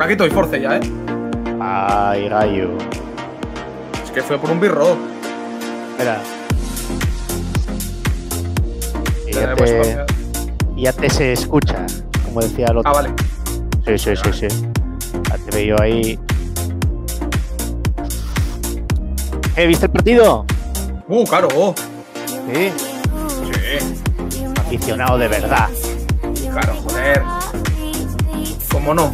Aquí estoy, Force ya, ¿eh? Ay, gallo. Es que fue por un birro. Espera. Y ya, te, ya te se escucha, como decía el otro. Ah, vale. Sí, sí, sí, sí. Ya te veo ahí. ¿Eh, ¿Viste el partido? Uh, claro. Sí. Sí, Aficionado de verdad. claro, joder. ¿Cómo no?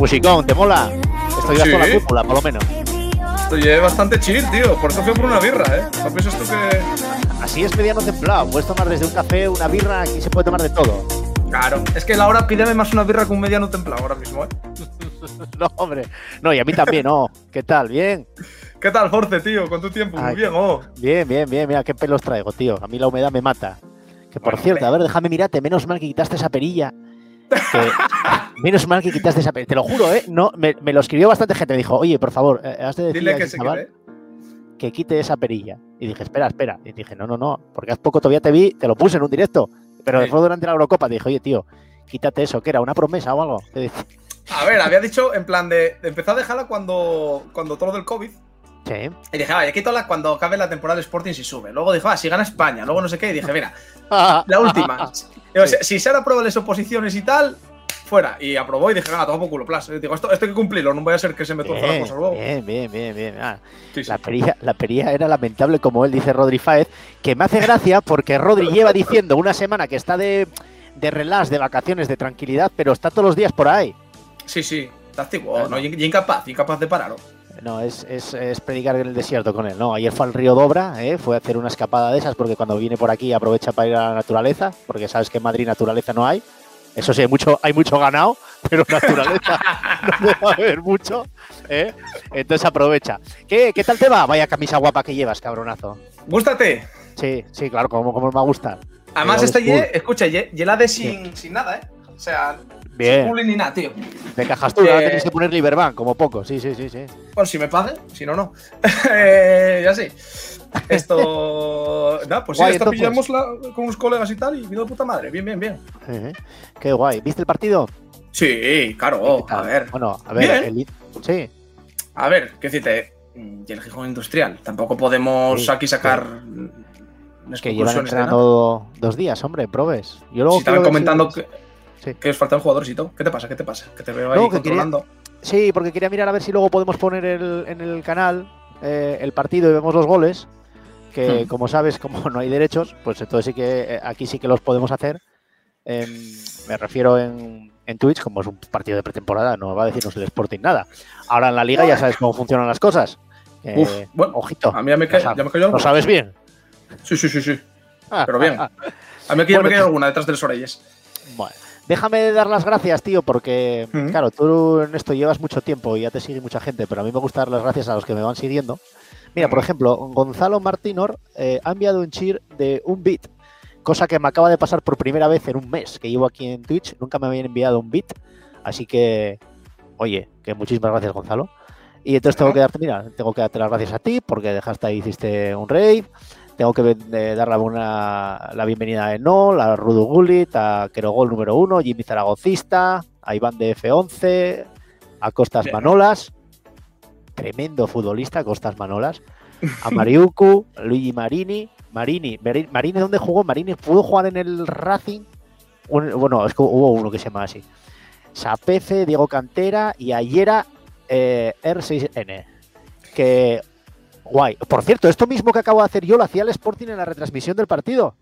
Musicón, ¿te mola? Estoy Sí. gasto la cúpula, por lo menos. Estoy eh, bastante chill, tío. Por eso fui por una birra, ¿eh? ¿No piensas tú que...? Así es mediano templado. Puedes tomar desde un café, una birra, aquí se puede tomar de todo. Claro. Es que la hora pídeme más una birra que un mediano templado ahora mismo, ¿eh? No, hombre. No, y a mí también, ¿no? ¿Qué tal? ¿Bien? ¿Qué tal, Force, tío? ¿Cuánto tiempo? Muy bien, oh. Bien, bien, bien. Mira qué pelos traigo, tío. A mí la humedad me mata. Que por Bueno, cierto, hombre. a ver, déjame mirarte. Menos mal que quitaste esa perilla. Que- menos mal que quitaste esa perilla. Te lo juro, ¿eh? No, me, me lo escribió bastante gente. Me dijo, oye, por favor, eh, has de decirle que chaval que quite esa perilla. Y dije, espera, espera. Y dije, no, no, no. Porque hace poco todavía te vi, te lo puse en un directo. Pero Sí. fue durante la Eurocopa. Te dije, oye, tío, quítate eso. ¿Qué era? ¿Una promesa o algo? A ver, había dicho en plan de, empezar a dejarla cuando, cuando todo lo del COVID. Sí. Y dije, vaya, quítala cuando acabe la temporada de Sporting si sube. Luego dijo, ah, si gana España. Luego no sé qué. Y dije, mira, la última. Digo, Sí. si, Sara aprueba las oposiciones y tal, fuera. Y aprobó y dije, toma por culo, plas. Digo, esto, esto hay que cumplirlo, no voy a ser que se me tuerza la cosa luego. bien, bien, bien, bien. Ah, Sí, sí. La perilla, la perilla era lamentable, como él dice Rodri Fáez, que me hace gracia porque Rodri lleva diciendo una semana que está de, de relax, de vacaciones, de tranquilidad, pero está todos los días por ahí. Sí, sí. Está activo, Bueno. ¿no? Y, incapaz, incapaz de parar. No, es, es, es predicar en el desierto con él. No, ayer fue al río Dobra, ¿eh? fue a hacer una escapada de esas porque cuando viene por aquí aprovecha para ir a la naturaleza, porque sabes que en Madrid naturaleza no hay. Eso sí, hay mucho, hay mucho ganado, pero naturaleza no debe haber mucho. ¿eh? Entonces aprovecha. ¿Qué, ¿Qué tal te va? Vaya camisa guapa que llevas, cabronazo. Gústate. Sí, sí, claro, como, como me va a gustar. Además, school. ye, escucha, ye, ye la de sin, sin nada, ¿eh? O sea, sin Bien, pulling ni nada, tío. de cajas tú, ahora tenéis que poner Liberbank, como poco, sí, sí, sí, sí. Bueno, si me pague, si no, no. Eh, ya sí. Esto. Nada, pues sí, Guay, entonces. pillamos la- con unos colegas y tal, y vino de puta madre. Bien, bien, bien. Qué guay. ¿Viste el partido? Sí, claro, a ver. Bueno, a ver, Bien. el- sí, A ver, qué decirte. mm, Y el Gijón Industrial. Tampoco podemos Sí, aquí sacar. las que llevan conclusiones de nada. entrenando dos días, hombre, probes. Yo luego Si estaban quiero ver comentando si- que, Sí. que os faltan jugadores y todo. ¿Qué te pasa? ¿Qué te pasa? Que te veo ahí No, quería- controlando. Sí, porque quería mirar a ver si luego podemos poner el- en el canal eh, el partido y vemos los goles. Que Hmm. como sabes, como no hay derechos, pues entonces sí que eh, aquí sí que los podemos hacer. Em, me refiero en, en Twitch, como es un partido de pretemporada, no va a decirnos el Sporting nada. Ahora en la liga ya sabes cómo funcionan las cosas. Eh, Uf, bueno, ojito, A mí ya me, lo ca- sabes. ya me cayó lo sabes bien. Sí, sí, sí, sí. Pero bien. A mí aquí ya Bueno, me cayó alguna detrás de los orelles. Bueno, déjame dar las gracias, tío, porque, claro, tú en esto llevas mucho tiempo y ya te sigue mucha gente, pero a mí me gusta dar las gracias a los que me van siguiendo. Mira, por ejemplo, Gonzalo Martínor eh, ha enviado un cheer de un bit, cosa que me acaba de pasar por primera vez en un mes que llevo aquí en Twitch. Nunca me habían enviado un bit, así que, oye, que muchísimas gracias, Gonzalo. Y entonces tengo que darte, mira, tengo que darte las gracias a ti porque dejaste ahí, hiciste un raid. Tengo que eh, dar la, buena- la bienvenida a Enol, a Rudu Gullit, a Querogol número uno, Jimmy Zaragocista, a Iván de F11, a Costas Bien. Manolas, tremendo futbolista, Costas Manolas, a Mariuku, Luigi Marini, Marini, Mari- Marini, ¿dónde jugó? Marini pudo jugar en el Racing. Bueno, es que hubo uno que se llama así. Sapece, Diego Cantera y Ayera eh, R6N. Que guay. Por cierto, esto mismo que acabo de hacer yo lo hacía el Sporting en la retransmisión del partido.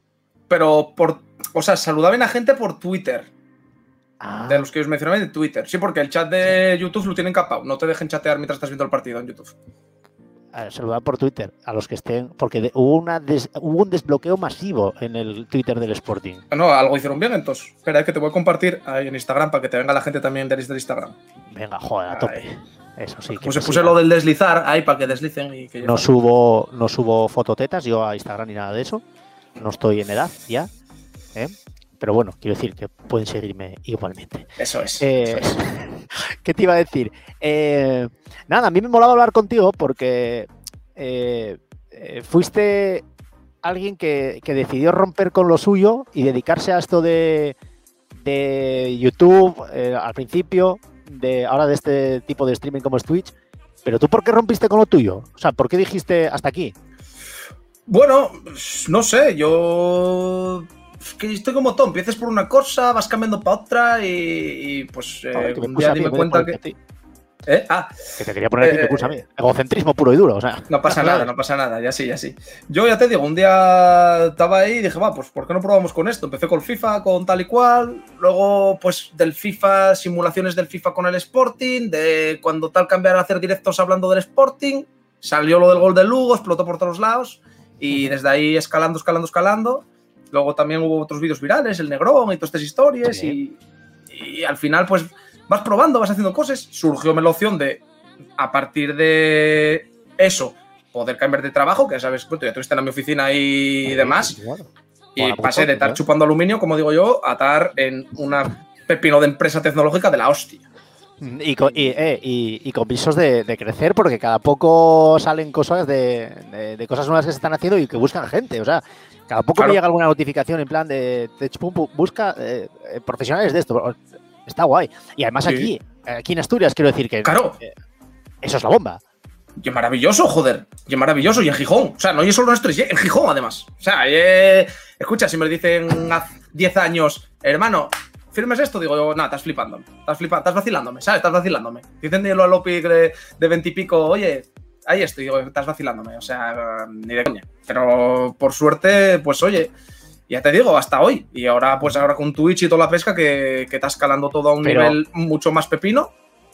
Pero por. O sea, saludaban a gente por Twitter. Ah, De los que os mencionaba de Twitter. Sí, porque el chat de YouTube lo tienen capado. No te dejen chatear mientras estás viendo el partido en YouTube. a saludar por Twitter a los que estén, porque de- hubo, una des- hubo un desbloqueo masivo en el Twitter del Sporting. No, algo hicieron bien, entonces. Espera, que te voy a compartir ahí en Instagram para que te venga la gente también del Instagram. Venga, joder, a tope. Eso sí. que Puse, lo del deslizar ahí para que deslicen y que No subo, no subo fototetas yo a Instagram ni nada de eso. No estoy en edad ya. ¿eh? Pero bueno, quiero decir que pueden seguirme igualmente. Eso es. Eh, eso es. ¿Qué te iba a decir? Eh, nada, a mí me molaba hablar contigo porque fuiste alguien que, que decidió romper con lo suyo y dedicarse a esto de, de YouTube eh, al principio, de ahora de este tipo de streaming como es Twitch. Pero tú, ¿por qué rompiste con lo tuyo? O sea, ¿por qué dijiste hasta aquí? Bueno, no sé, yo que estoy como tú, empiezas por una cosa, vas cambiando para otra y, pues eh, un día me cuenta que... ¿Eh? Ah, que te quería poner aquí, a mí. Egocentrismo puro y duro, o sea. No pasa nada, no pasa nada, ya sí, ya sí. Yo ya te digo, un día estaba ahí y dije, va, pues ¿por qué no probamos con esto? Empecé con FIFA, con tal y cual, luego pues del FIFA, simulaciones del FIFA con el Sporting, de cuando tal cambiar a hacer directos hablando del Sporting, salió lo del gol del Lugo, explotó por todos lados y desde ahí escalando, escalando, escalando. Luego también hubo otros vídeos virales, el Negrón y todas estas historias y, y al final pues vas probando, vas haciendo cosas. Surgió la opción de, a partir de eso, poder cambiar de trabajo, que ya sabes, ya tuviste en mi oficina y demás. Y pasé de estar chupando aluminio, como digo yo, a estar en una pepino de empresa tecnológica de la hostia. Y con, eh, con visos de, crecer, porque cada poco salen cosas de, cosas nuevas que se están haciendo y que buscan gente. O sea, cada poco me llega alguna notificación en plan de, de busca eh, profesionales de esto. Está guay. Y además aquí, aquí en Asturias, quiero decir que. Claro. eso es la bomba. Y maravilloso, joder. Y maravilloso. Y en Gijón. O sea, no es solo en Asturias, en Gijón además. O sea, eh, escucha, si me dicen hace 10 años, hermano, firmes esto, digo, no, estás flipando. Estás flipando, estás vacilándome, ¿sabes? Estás vacilándome. Dicen a Lopi de, de 20 y pico, oye, ahí estoy, digo, estás vacilándome. O sea, ni de coña. Pero por suerte, pues oye ya te digo, hasta hoy. Y ahora, pues ahora con Twitch y toda la pesca que, que está escalando todo a un nivel mucho más pepino.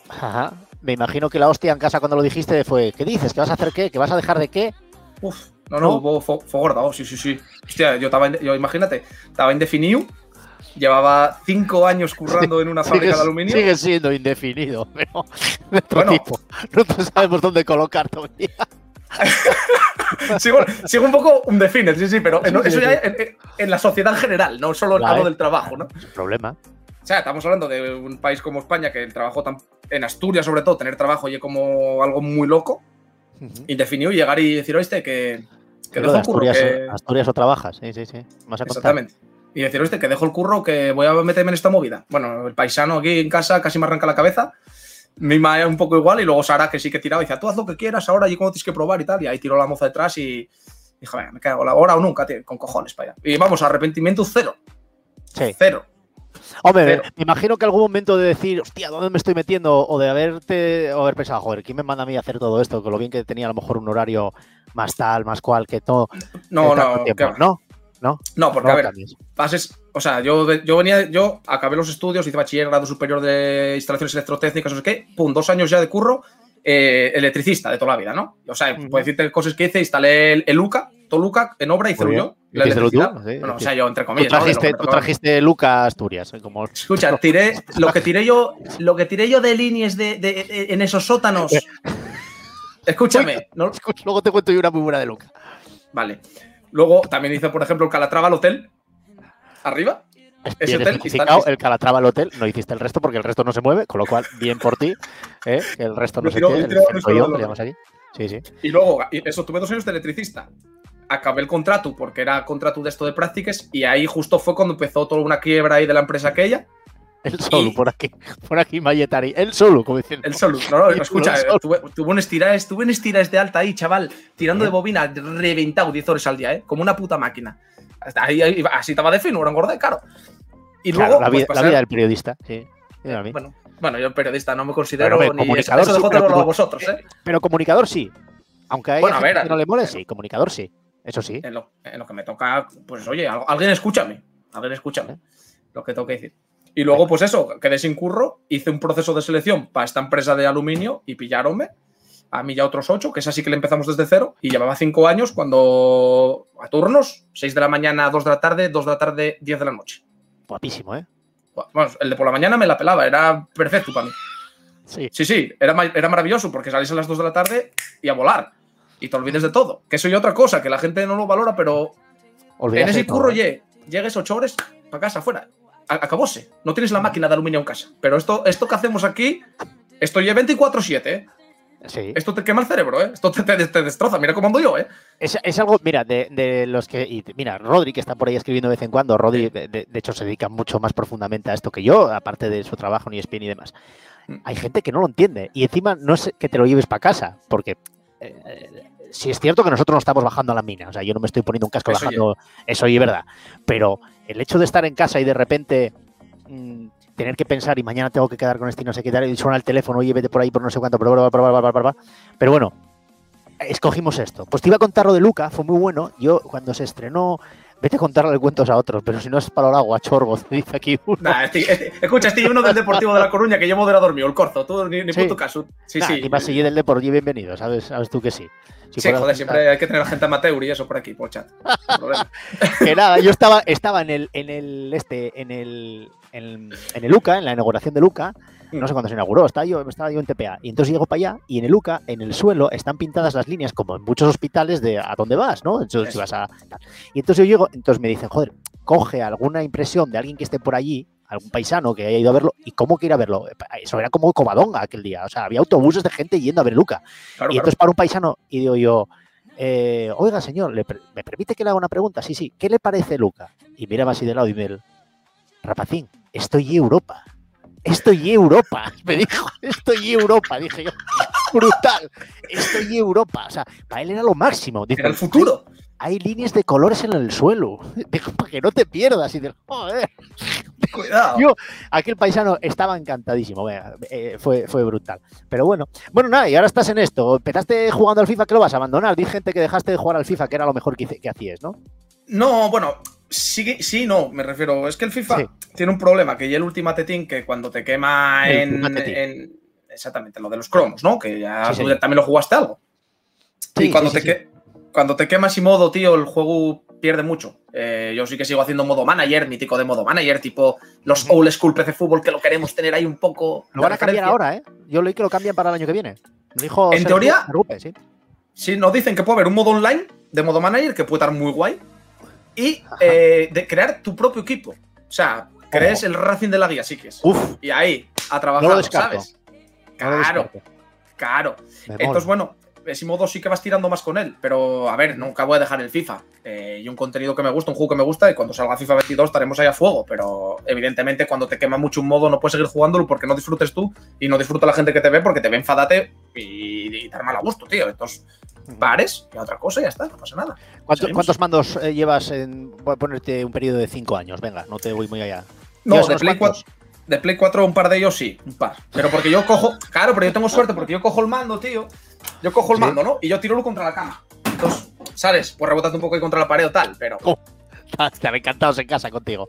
Ajá. Me imagino que la hostia en casa cuando lo dijiste fue, ¿qué dices? ¿Que vas a hacer qué? ¿Que vas a dejar de qué? Uf, no, no, hubo fue gorda, sí, sí, sí. Hostia, yo estaba, yo imagínate, estaba indefinido, llevaba cinco años currando en una fábrica de aluminio. Sigue siendo indefinido, pero bueno, tipo. No sabemos dónde colocar todavía. sigo, sigo, un poco un define, sí, sí, pero eso ya en, la sociedad en general, no solo en algo del trabajo, ¿no? Problema. O sea, estamos hablando de un país como España que el trabajo tan, en Asturias, sobre todo, tener trabajo y como algo muy loco, indefinido, y llegar y decir, oíste, que, que dejo el curro. Asturias, o trabajas, sí, sí, sí. Más Exactamente. Y decir, oíste, que dejo el curro, que voy a meterme en esta movida. Bueno, el paisano aquí en casa casi me arranca la cabeza Mima es un poco igual y luego Sara, que sí que tiraba, dice, tú haz lo que quieras ahora y cómo tienes que probar y tal. Y ahí tiró la moza detrás y dije, me cago la hora o nunca, tío, con cojones para allá. Y vamos, arrepentimiento cero. Sí. Cero. Hombre, me imagino que algún momento de decir, hostia, ¿dónde me estoy metiendo? O de haberte, o haber pensado, joder, ¿quién me manda a mí a hacer todo esto? Con lo bien que tenía a lo mejor un horario más tal, más cual, que todo. No, no, no. ¿No? No, porque a ver, pases, o sea, yo, yo venía, yo acabé los estudios, hice bachiller, grado superior de instalaciones electrotécnicas, no sé qué, pum, dos años ya de curro, eh, electricista de toda la vida, ¿no? O sea, puedo decirte cosas que hice, instalé el, el Luca, todo Luca en obra, hice yo. La electricidad. bueno, o sea, yo entre comillas. Tú trajiste, ¿no? tú trajiste Luca Asturias. Eh, como... Escucha, tiré, lo que tiré yo, lo que tiré yo de líneas de, de, en esos sótanos. Escúchame. ¿no? Luego te cuento yo una muy buena de Luca. Vale. Luego también hice, por ejemplo, el Calatrava al hotel. Arriba. Ese hotel, el Calatrava al hotel, no hiciste el resto porque el resto no se mueve, con lo cual, bien por ti, ¿eh? el resto no se mueve. Sí, sí. Y luego, eso, tuve dos años de electricista. Acabé el contrato porque era contrato de esto de prácticas y ahí justo fue cuando empezó toda una quiebra ahí de la empresa aquella. El solo, por aquí, por aquí Mayetari. El solo, como dicen. El solo. No, no, escucha, tuve, tuve, un estiras, tuve un estiras de alta ahí, chaval, tirando de bobina, reventado 10 horas al día, ¿eh? Como una puta máquina. Ahí, así estaba de fino, era engordé, claro. Y luego. La, vida, la vida del periodista, sí. Bueno, bueno, yo periodista no me considero ni comunicador. Eso, eso pero, a vosotros, ¿eh? Pero comunicador sí. Aunque a bueno, a ver, que no le mole, sí. Comunicador sí. Eso sí. En lo, en lo, que me toca, pues oye, alguien escúchame. Alguien escúchame. Lo que tengo que decir. Y luego, pues eso, quedé sin curro, hice un proceso de selección para esta empresa de aluminio y pillaronme. A mí ya otros ocho, que es así que le empezamos desde cero. Y llevaba cinco años cuando a turnos, seis de la mañana, dos de la tarde, dos de la tarde, diez de la noche. Guapísimo, ¿eh? Bueno, el de por la mañana me la pelaba, era perfecto para mí. Sí, sí, sí era, era maravilloso porque salís a las dos de la tarde y a volar. Y te olvides de todo. Que eso y otra cosa, que la gente no lo valora, pero en ese curro, ¿eh? llegues ocho horas para casa, afuera acabóse. No tienes la máquina de aluminio en casa. Pero esto, esto que hacemos aquí, estoy 24-7, ¿eh? Sí. Esto te quema el cerebro, ¿eh? Esto te, te- te destroza. Mira cómo ando yo, ¿eh? Es, es algo, mira, de, de los que. y mira, Rodri, que está por ahí escribiendo de vez en cuando, Rodri, de, de- de hecho, se dedica mucho más profundamente a esto que yo, aparte de su trabajo en ESPN y demás. Mm. Hay gente que no lo entiende. Y encima no es que te lo lleves para casa, porque. eh, si es cierto que nosotros no estamos bajando a la mina, o sea, yo no me estoy poniendo un casco Eso bajando, eso y es verdad, pero el hecho de estar en casa y de repente mm, tener que pensar y mañana tengo que quedar con este y no sé qué tal, y suena el teléfono, oye, vete por ahí por no sé cuánto, pero, pero, bueno, escogimos esto. Pues te iba a contar lo de Luca, fue muy bueno. Yo, cuando se estrenó, vete a contarle cuentos a otros, pero si no es para el agua, chorbo, te dice aquí uno. Nah, estoy- estoy- escucha, estoy uno del Deportivo de La Coruña que yo moderador mío, el corzo. Tú ni, ni Sí. puto caso. Sí, Nah, sí. Ni más seguir del deporte, bienvenido, ¿sabes? Sabes tú que sí. Si Sí, joder, siempre hay que tener a gente amateur y eso por aquí, por chat. No que nada, yo estaba, estaba en el, en el este, en el, en, en el Luca, en la inauguración de Luca, no sé cuándo se inauguró, estaba yo, estaba yo en TPA. Y entonces llego para allá y en el Luca, en el suelo, están pintadas las líneas, como en muchos hospitales, de a dónde vas, ¿no? Entonces, si vas a. Y entonces yo llego, entonces me dicen, joder, coge alguna impresión de alguien que esté por allí, algún paisano que haya ido a verlo, y cómo que ir a verlo. Eso era como Covadonga aquel día, o sea, había autobuses de gente yendo a ver Luca. Claro, Y claro. entonces para un paisano, y digo yo, eh, oiga señor, ¿le per- ¿me permite que le haga una pregunta? Sí, sí, ¿qué le parece Luca? Y mira así de lado y me dice, rapacín, estoy Europa. Estoy Europa, me dijo, estoy Europa, dije yo, brutal, estoy Europa, o sea, para él era lo máximo. Era el futuro. Hay líneas de colores en el suelo, para que no te pierdas, y joder, Cuidado. Yo- aquel paisano estaba encantadísimo, eh, fue, fue brutal. Pero bueno, bueno, nada, y ahora estás en esto. Empezaste jugando al FIFA, que lo vas a abandonar. Di gente que dejaste de jugar al FIFA, que era lo mejor que, hacías, ¿no? No, bueno, sí, sí, no, me refiero. Es que el FIFA Sí. tiene un problema, que ya el Ultimate Team, que cuando te quema en, Exactamente, lo de los cromos, ¿no? Que ya Sí, tú señor. también lo jugaste algo. Sí, y cuando, te que- cuando te quemas y modo, tío, el juego pierde mucho. Eh, yo sí que sigo haciendo modo manager, mítico de modo manager, tipo los old school PC Fútbol que lo queremos tener ahí un poco. Lo van a cambiar ahora, ¿eh? Yo leí que lo cambian para el año que viene. Dijo En teoría- Rupe, sí. Sí, nos dicen que puede haber un modo online de modo manager que puede estar muy guay. Y eh, de crear tu propio equipo. O sea, crees Ojo. el Racing de la guía, sí que es. Uf, Y ahí, a trabajar. ¿sabes? no lo Claro, claro. Entonces, bueno, ese modo sí que vas tirando más con él. Pero, a ver, nunca voy a dejar el FIFA. Eh, y un contenido que me gusta, un juego que me gusta, y cuando salga FIFA 22 estaremos ahí a fuego. Pero, evidentemente, cuando te quema mucho un modo, no puedes seguir jugándolo porque no disfrutes tú y no disfruta la gente que te ve porque te ve enfadate y, y dar mal a gusto, tío. Entonces, pares y otra cosa y ya está, no pasa nada. ¿Cuánto- seguimos. ¿Cuántos mandos eh, llevas en. Voy a ponerte un periodo de cinco años, venga, no te voy muy allá. No, ¿Llevas de Play, cuantos? 4, de Play 4 un par de ellos sí, un par. Pero porque yo cojo, claro, pero yo tengo suerte porque yo cojo el mando, tío. Yo cojo el mando, ¿no? Y yo tiro contra la cama. Entonces, ¿sabes? Pues rebotando un poco ahí contra la pared o tal, pero... Oh. Están encantados en casa contigo.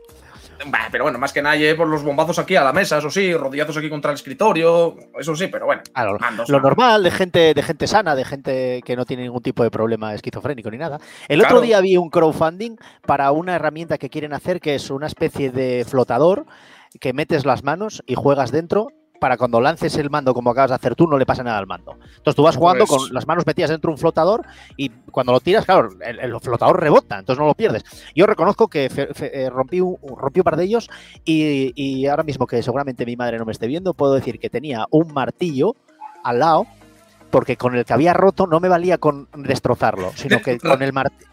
Bah, pero bueno, más que nada, por los bombazos aquí a la mesa, eso sí, rodillazos aquí contra el escritorio, eso sí, pero bueno. Claro, mandos, lo normal de gente, de gente sana, de gente que no tiene ningún tipo de problema esquizofrénico ni nada. El Claro. otro día vi un crowdfunding para una herramienta que quieren hacer que es una especie de flotador que metes las manos y juegas dentro para cuando lances el mando como acabas de hacer tú no le pasa nada al mando. Entonces tú vas jugando Pues- con las manos metidas dentro de un flotador y cuando lo tiras, claro, el, el flotador rebota, entonces no lo pierdes. Yo reconozco que fe- fe- eh, rompí, un, rompí un par de ellos y, y ahora mismo que seguramente mi madre no me esté viendo, puedo decir que tenía un martillo al lado porque con el que había roto no me valía con destrozarlo, sino que con el martillo.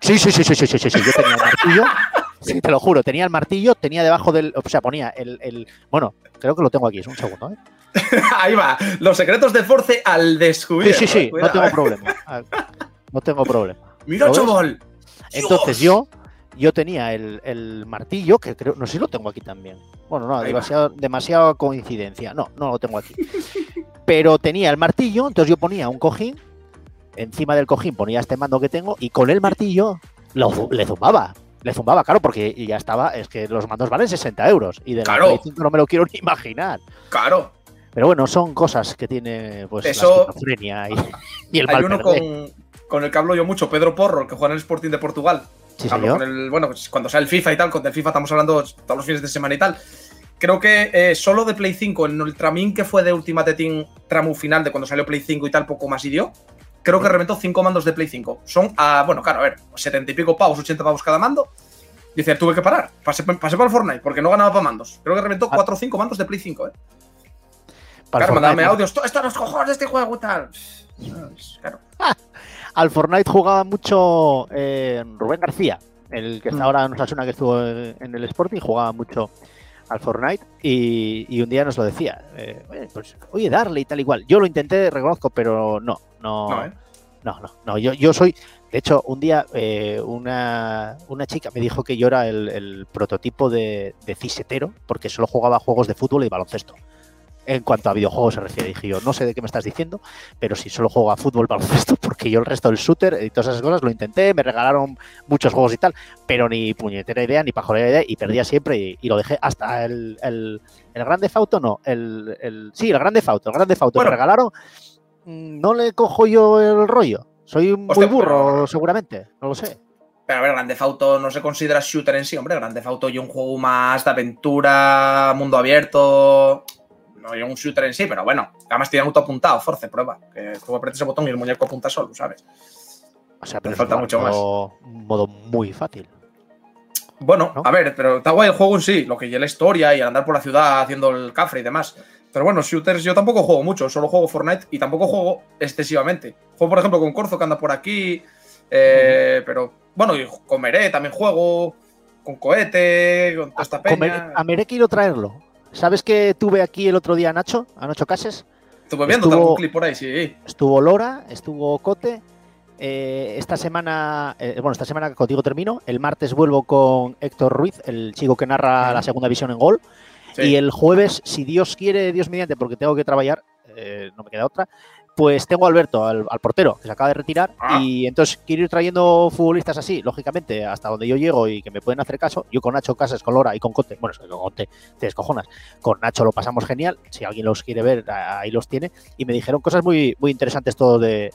Sí, sí, sí, sí, sí, sí, sí, sí, yo tenía el martillo. Sí, te lo juro, tenía el martillo, tenía debajo del. O sea, ponía el. el- bueno, creo que lo tengo aquí, es un segundo, ¿eh? ahí va, los secretos de Force al Sí, descubierto. sí, sí, no cuidado, tengo problema. Ah, No tengo problema. Mira, chaval. Entonces yo, yo tenía el, el martillo, que creo, no sé si lo tengo aquí también. Bueno, no, demasiado, demasiada coincidencia. No, no lo tengo aquí. Pero tenía el martillo, entonces yo ponía un cojín, encima del cojín ponía este mando que tengo y con el martillo lo le zumbaba. Le zumbaba, claro, porque ya estaba, es que los mandos valen 60 euros y de la. Play 5 no me lo quiero ni imaginar. Claro, Pero bueno, son cosas que tiene pues Eso- la y, y el hay mal uno con, con el que hablo yo mucho, Pedro Porro, el que juega en el Sporting de Portugal. Sí, Hablo con el, bueno, pues cuando sea el FIFA y tal, con el FIFA estamos hablando todos los fines de semana y tal. Creo que eh, solo de Play 5, en el Tramin que fue de Ultimate Team tramo final de cuando salió Play 5 y tal, poco más y dio, creo que reventó 5 mandos de Play 5. Son, a, bueno, claro, a ver, 70 y pico pavos, 80 pavos cada mando. Dice, tuve que parar, pasé, pasé para el Fortnite porque no ganaba para mandos. Creo que reventó Ah. 4 o 5 mandos de Play 5, ¿eh? Para Claro, mandame audios. Esto los cojones de este juego y tal. Claro. Al Fortnite jugaba mucho eh, Rubén García, el que está Mm. ahora en Osasuna, que estuvo en en el Sporting, jugaba mucho al Fortnite y, y un día nos lo decía. eh, oye, pues, oye, darle y tal igual. Yo lo intenté, reconozco, pero no, no, No, ¿eh? no, no, no, Yo, yo soy, de hecho, un día eh, una, una chica me dijo que yo era el, el prototipo de, de cisetero porque solo jugaba juegos de fútbol y baloncesto. En cuanto a videojuegos se refiere, dije yo, no sé de qué me estás diciendo, pero si solo juego a fútbol, baloncesto, porque yo el resto del shooter y todas esas cosas lo intenté, me regalaron muchos juegos y tal, pero ni puñetera idea, ni pajolera idea, y perdía siempre y, y lo dejé hasta el, el, el Grande Fauto, no, el, el, sí, el Grande Fauto, el Grande Fauto Bueno. me regalaron, mm, no le cojo yo el rollo, soy muy Hostia, burro pero- seguramente, no lo sé. Pero a ver, Grande Auto no se considera shooter en sí, hombre. Grande Auto y un juego más de aventura, mundo abierto. No hay un shooter en sí, pero bueno. Además tiene auto apuntado, Force, prueba. Que tú aprietas ese botón y el muñeco apunta solo, ¿sabes? O sea, pero Me falta un mucho más. modo- un modo muy fácil. Bueno, ¿No? a ver, pero está guay el juego en sí, lo que ya la historia y el andar por la ciudad haciendo el cafre y demás. Pero bueno, shooters yo tampoco juego mucho, solo juego Fortnite y tampoco juego excesivamente. Juego, por ejemplo, con Corzo que anda por aquí, eh, pero bueno, y con Meré también juego, con Cohete, con toda esta Con peña. Mere- a Mere quiero traerlo. ¿Sabes que tuve aquí el otro día a Nacho, a Nacho Cases? Estuve viendo estuvo- algún clip por ahí, sí. Estuvo Lora, estuvo Cote. eh, esta semana, eh, bueno, esta semana contigo termino. El martes vuelvo con Héctor Ruiz, el chico que narra la segunda visión en gol. sí. Y el jueves, si Dios quiere, Dios mediante, porque tengo que trabajar, eh, no me queda otra, pues tengo a Alberto, al, al portero, que se acaba de retirar. Ah. Y entonces quiero ir trayendo futbolistas así, lógicamente, hasta donde yo llego y que me pueden hacer caso. Yo con Nacho Casas, con Lora y con Cote, bueno, es que con Cote te descojonas. Con Nacho lo pasamos genial. Si alguien los quiere ver, ahí los tiene. Y me dijeron cosas muy, muy interesantes todo de,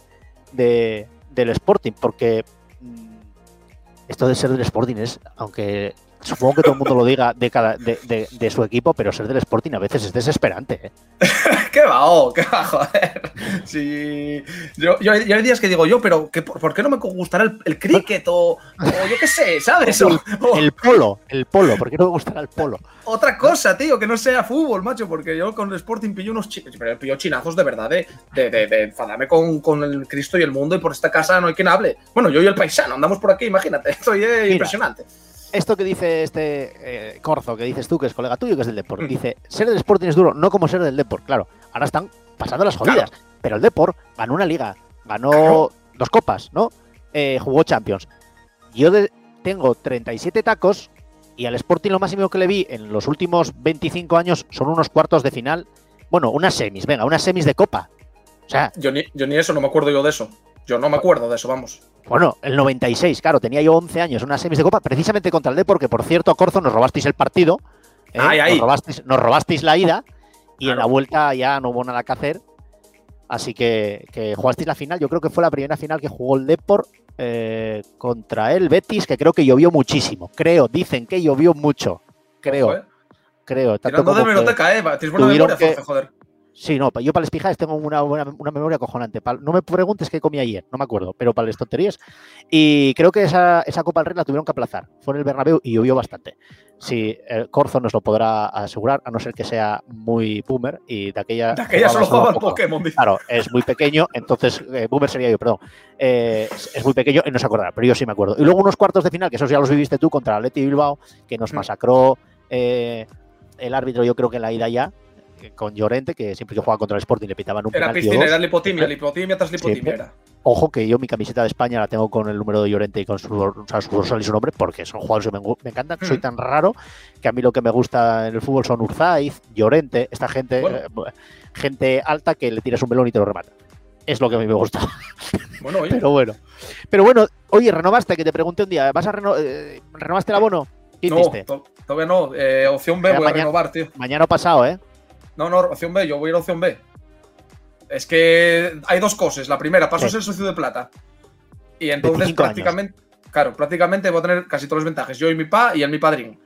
de- del Sporting, porque mm, esto de ser del Sporting es, aunque supongo que todo el mundo lo diga de, cada, de, de- de su equipo, pero ser del Sporting a veces es desesperante. ¿eh? ¿Qué va? Oh, ¿Qué va? Joder. Sí. Yo, yo, yo hay días que digo yo, pero ¿qué, por, por qué no me gustará el, el cricket o, o yo qué sé, ¿sabes? O- o- El polo, el polo, porque no me gustará el polo. otra cosa, tío, que no sea fútbol, macho, porque yo con el Sporting pillo unos chi- pero pillo chinazos de verdad, de, de, enfadarme con, con el Cristo y el mundo y por esta casa no hay quien hable. Bueno, yo y el paisano, andamos por aquí, imagínate, estoy eh, impresionante. Esto que dice este eh, Corzo, que dices tú, que es colega tuyo, que es del Deport, Mm. dice, ser del Sporting es duro, no como ser del Deport, claro. Ahora están pasando las jodidas, pero el Deport ganó una liga, ganó Claro. dos copas, ¿no? Eh, jugó Champions. Yo de- tengo 37 tacos y al Sporting lo máximo que le vi en los últimos 25 años son unos cuartos de final, bueno, unas semis, venga, unas semis de copa. O sea, Yo ni, yo ni eso, no me acuerdo yo de eso. Yo no me acuerdo de eso, vamos. Bueno, el 96, claro, tenía yo 11 años, unas semis de copa, precisamente contra el D, porque por cierto, Corzo, nos robasteis el partido. ¿eh? Ay, ay. Nos, robasteis, nos robasteis la ida y en la vuelta ya no hubo nada que hacer. Así que, que jugasteis la final. Yo creo que fue la primera final que jugó el Depor eh, contra el Betis, que creo que llovió muchísimo. Creo, dicen que llovió mucho. Creo, Ojo, eh. creo. Tanto Tirando de como meroteca, eh. Tienes buena memoria, que- joder. Sí, no, yo para las pijadas tengo una, memoria cojonante. No me preguntes qué comí ayer, no me acuerdo, pero para las tonterías. Y creo que esa, esa Copa del Rey la tuvieron que aplazar. Fue en el Bernabéu y llovió bastante. Sí, el Corzo nos lo podrá asegurar, a no ser que sea muy boomer y de aquella. De aquella solo jugaba. Pokémon, dice. Claro, es muy pequeño, entonces eh, boomer sería yo, perdón. Eh, es, muy pequeño y no se acordará, pero yo sí me acuerdo. Y luego unos cuartos de final, que esos ya los viviste tú contra el Atleti Bilbao, que nos Mm. masacró eh, el árbitro, yo creo que en la ida ya, con Llorente, que siempre que jugaba contra el Sporting le pitaban un Era penalti piscina, era lipotimia, lipotimia tras lipotimia era. Ojo que yo mi camiseta de España la tengo con el número de Llorente y con su, o sea, su dorsal y su nombre, porque son jugadores que me, encantan. Soy Mm. tan raro que a mí lo que me gusta en el fútbol son Urzaiz, Llorente, esta gente, Bueno. eh, gente alta que le tiras un melón y te lo remata. Es lo que a mí me gusta. Bueno, oye. Pero bueno. Pero bueno, oye, renovaste, que te pregunté un día, ¿vas a reno eh, renovaste el abono? ¿Qué no, hiciste? todavía no. Eh, opción B voy a mañana- renovar, tío. Mañana pasado, ¿eh? No, no, opción B, yo voy a ir a opción B. Es que hay dos cosas. La primera, paso a ser socio de plata. Y entonces 25 años. prácticamente, claro, prácticamente voy a tener casi todos los ventajas. Yo y mi pa y el mi padrín.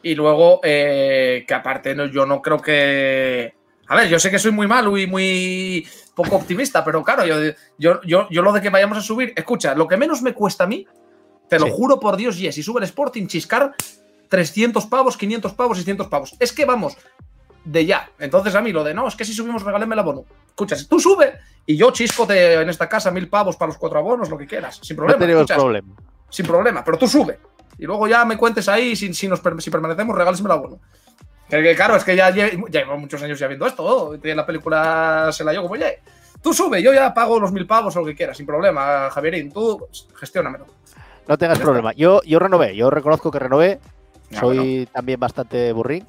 Y luego, eh, que aparte no, yo no creo que... A ver, yo sé que soy muy malo y muy poco optimista, pero claro, yo, yo, yo, yo lo de que vayamos a subir... Escucha, lo que menos me cuesta a mí, te lo Sí. juro por Dios, y es, si sube el Sporting, chiscar 300 pavos, 500 pavos, 600 pavos. Es que vamos, de ya. Entonces a mí lo de no, es que si subimos regálenme el abono. Escucha, si tú sube y yo chisco de, en esta casa mil pavos para los cuatro abonos, lo que quieras, sin problema. No tenemos escuchas, problema. Sin problema, pero tú sube. Y luego ya me cuentes ahí si, si, nos, si permanecemos, regálesme el abono. Que, que claro, es que ya, ya, ya llevo muchos años ya viendo esto. y la película se la llevo, pues ya. Tú sube, yo ya pago los mil pavos o lo que quieras, sin problema, Javierín. Tú gestiónamelo. No tengas problema. Yo, yo renové, yo reconozco que renové. Ya, Soy también bastante burrín.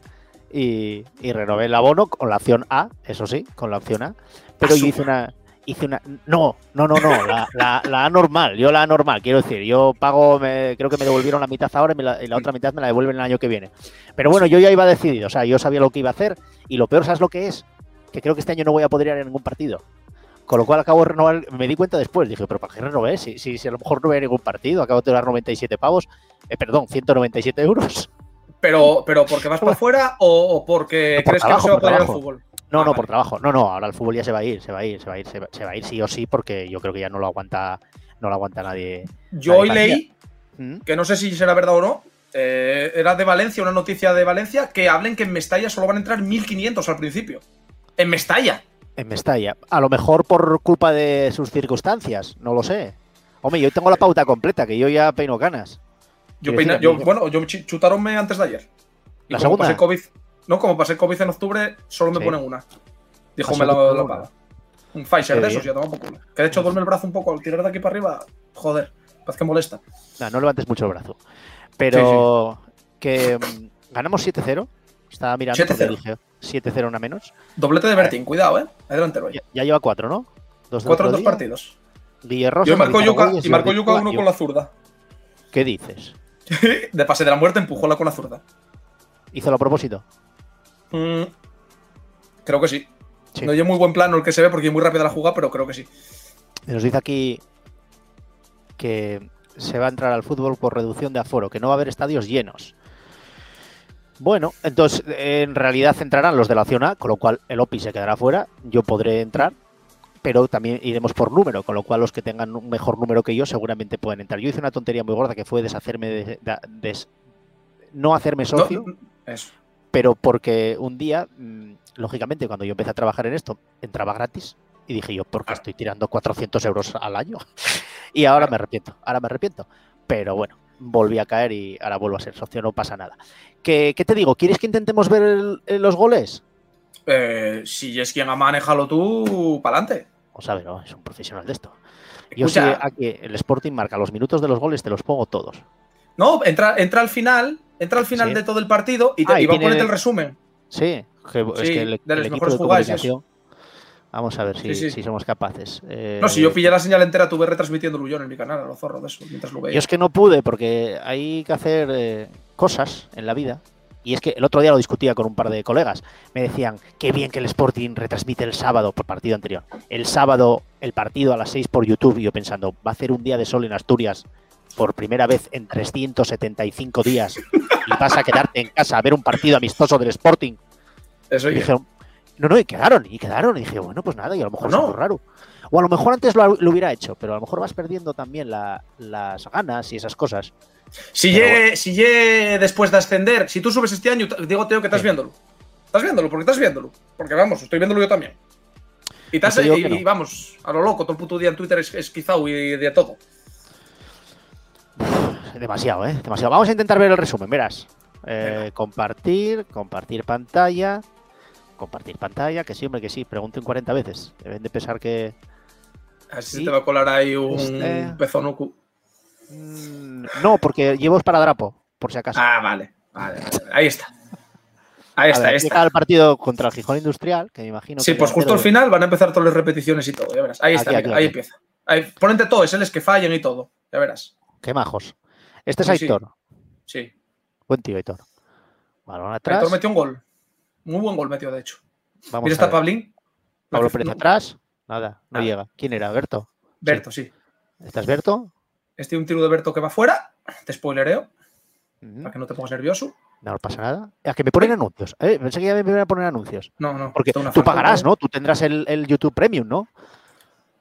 Y, y renové el abono con la opción A, eso sí, con la opción A. Pero yo hice una. Hice una. No, no, no, no. La, la, la A normal. Yo la A normal, quiero decir. Yo pago, me- creo que me devolvieron la mitad ahora y, me la, y la otra mitad me la devuelven el año que viene. Pero bueno, yo ya iba decidido. O sea, yo sabía lo que iba a hacer. Y lo peor, ¿sabes lo que es? Que creo que este año no voy a poder ir a ningún partido. Con lo cual acabo de renovar, me di cuenta después, dije, pero ¿para qué renové? Si, si, si a lo mejor no voy a ningún partido, acabo de dar 97 pavos, eh, perdón, 197 euros. Pero, pero porque vas para afuera o, o porque No, por crees trabajo, que no se va a por poder ir al trabajo. fútbol. No, Ah, no, vale. por trabajo. No, no, ahora el fútbol ya se va a ir, se va a ir, se va a ir, se va, se va a ir sí o sí, porque yo creo que ya no lo aguanta, no lo aguanta nadie. Yo hoy leí, ¿Mm? que no sé si será verdad o no, eh, era de Valencia, una noticia de Valencia, que hablen que en Mestalla solo van a entrar 1.500 al principio. En Mestalla. En Mestalla. A lo mejor por culpa de sus circunstancias, no lo sé. Hombre, yo tengo la pauta completa, que yo ya peino canas. Yo, yo- bueno, yo chutaronme antes de ayer. Y ¿La como segunda? pasé COVID, no, como pasé COVID en octubre, solo me Sí. ponen una. Dijo, me la, paga. Un Pfizer Qué de esos, bien. ya toma por culo. Que de hecho duerme el brazo un poco al tirar de aquí para arriba. Joder, parece que molesta. No, no levantes mucho el brazo. Pero que mm, ganamos 7-0. Estaba mirando porque 7-0. dije 7-0 una menos. Doblete de Bertín, cuidado, eh. Adelante. Ya, ya lleva 4, ¿no? Dos del Cuatro en dos partidos. Guille Rosa, Yo y marcó Arguelles, y marcó Yuca uno con la zurda. ¿Qué dices? De pase de la muerte, empujóla con la zurda. ¿Hizo a propósito? Mm, creo que sí. Sí. No llevo muy buen plano el que se ve porque es muy rápida la jugada, pero creo que sí. Nos dice aquí que se va a entrar al fútbol por reducción de aforo, que no va a haber estadios llenos. Bueno, entonces en realidad entrarán los de la opción A, con lo cual el OPI se quedará fuera, yo podré entrar, pero también iremos por número, con lo cual los que tengan un mejor número que yo seguramente pueden entrar. Yo hice una tontería muy gorda que fue deshacerme de, no hacerme No, socio, eso. pero porque un día, mm, lógicamente, cuando yo empecé a trabajar en esto, entraba gratis y dije yo, ¿por qué Claro. estoy tirando 400 euros al año? y ahora me arrepiento, ahora me arrepiento. Pero bueno, volví a caer y ahora vuelvo a ser socio, no pasa nada. ¿Qué, qué te digo? ¿Quieres que intentemos ver el- los goles? Eh, si es quien ha manejado tú, pa'lante. A ver, no, es un profesional de esto. Yo sé aquí el Sporting marca los minutos de los goles, te los pongo todos. No, entra, entra al final, entra al final Sí. de todo el partido y, te, Ah, y va a ponerte el resumen. Sí, que- es que el, de el equipo de comunicación. Vamos a ver si, Sí, si somos capaces. Eh, No, si yo pillé la señal entera, tuve retransmitiendo yo en mi canal, a los zorros de eso, mientras lo veía. Yo es que no pude porque hay que hacer eh, cosas en la vida. Y es que el otro día lo discutía con un par de colegas. Me decían, qué bien que el Sporting retransmite el sábado por partido anterior. El sábado, el partido a las 6 por YouTube. Y yo pensando, va a hacer un día de sol en Asturias por primera vez en 375 días. Y vas a quedarte en casa a ver un partido amistoso del Sporting. Eso Y dijeron, no, no, y quedaron, y quedaron. Y dije, bueno, pues nada, y a lo mejor No. es algo raro. O a lo mejor antes lo, lo hubiera hecho, pero a lo mejor vas perdiendo también la- las ganas y esas cosas. Si ye, si ye después de ascender, si tú subes este año, digo, Teo, que estás Sí. viéndolo. Estás viéndolo, porque estás viéndolo. Porque vamos, estoy viéndolo yo también. Y, no. y vamos, a lo loco, todo el puto día en Twitter es, es quizá y de todo. Demasiado, ¿eh? Demasiado. Vamos a intentar ver el resumen, verás. Eh, compartir, compartir pantalla. Compartir pantalla, que sí, hombre, que sí. Pregunten 40 veces. Deben de pensar que. A ver si Sí. te va a colar ahí un Este- pezonuku. Mm, No, porque llevo esparadrapo, por si acaso. Ah, vale, vale, vale. Ahí está. Ahí A está, ver, ahí está. el partido contra el Gijón Industrial, que me imagino Sí, que pues justo al final van a empezar todas las repeticiones y todo, ya verás. Ahí está, Aquí, mira, aquí, ahí aquí. empieza. Ahí, ponente todo, es el que fallen y todo, ya verás. Qué majos. Este es sí. Aitor. Sí. Buen tío, Aitor. Balón Aitor atrás. metió un gol. Muy buen gol metió, de hecho. Vamos Mira está. Pablín. Pablo Pérez atrás. Nada, no Nada. llega. ¿Quién era? ¿Berto? Berto, sí. ¿Estás Berto? Este es un tiro de Berto que va fuera. Te spoilereo, para que no te pongas nervioso. No pasa nada. Es que me ponen anuncios. ¿eh? Pensé que ya me iban a poner anuncios. No, no. Porque tú falta, pagarás, ¿no? Tú tendrás el, el YouTube Premium, ¿no?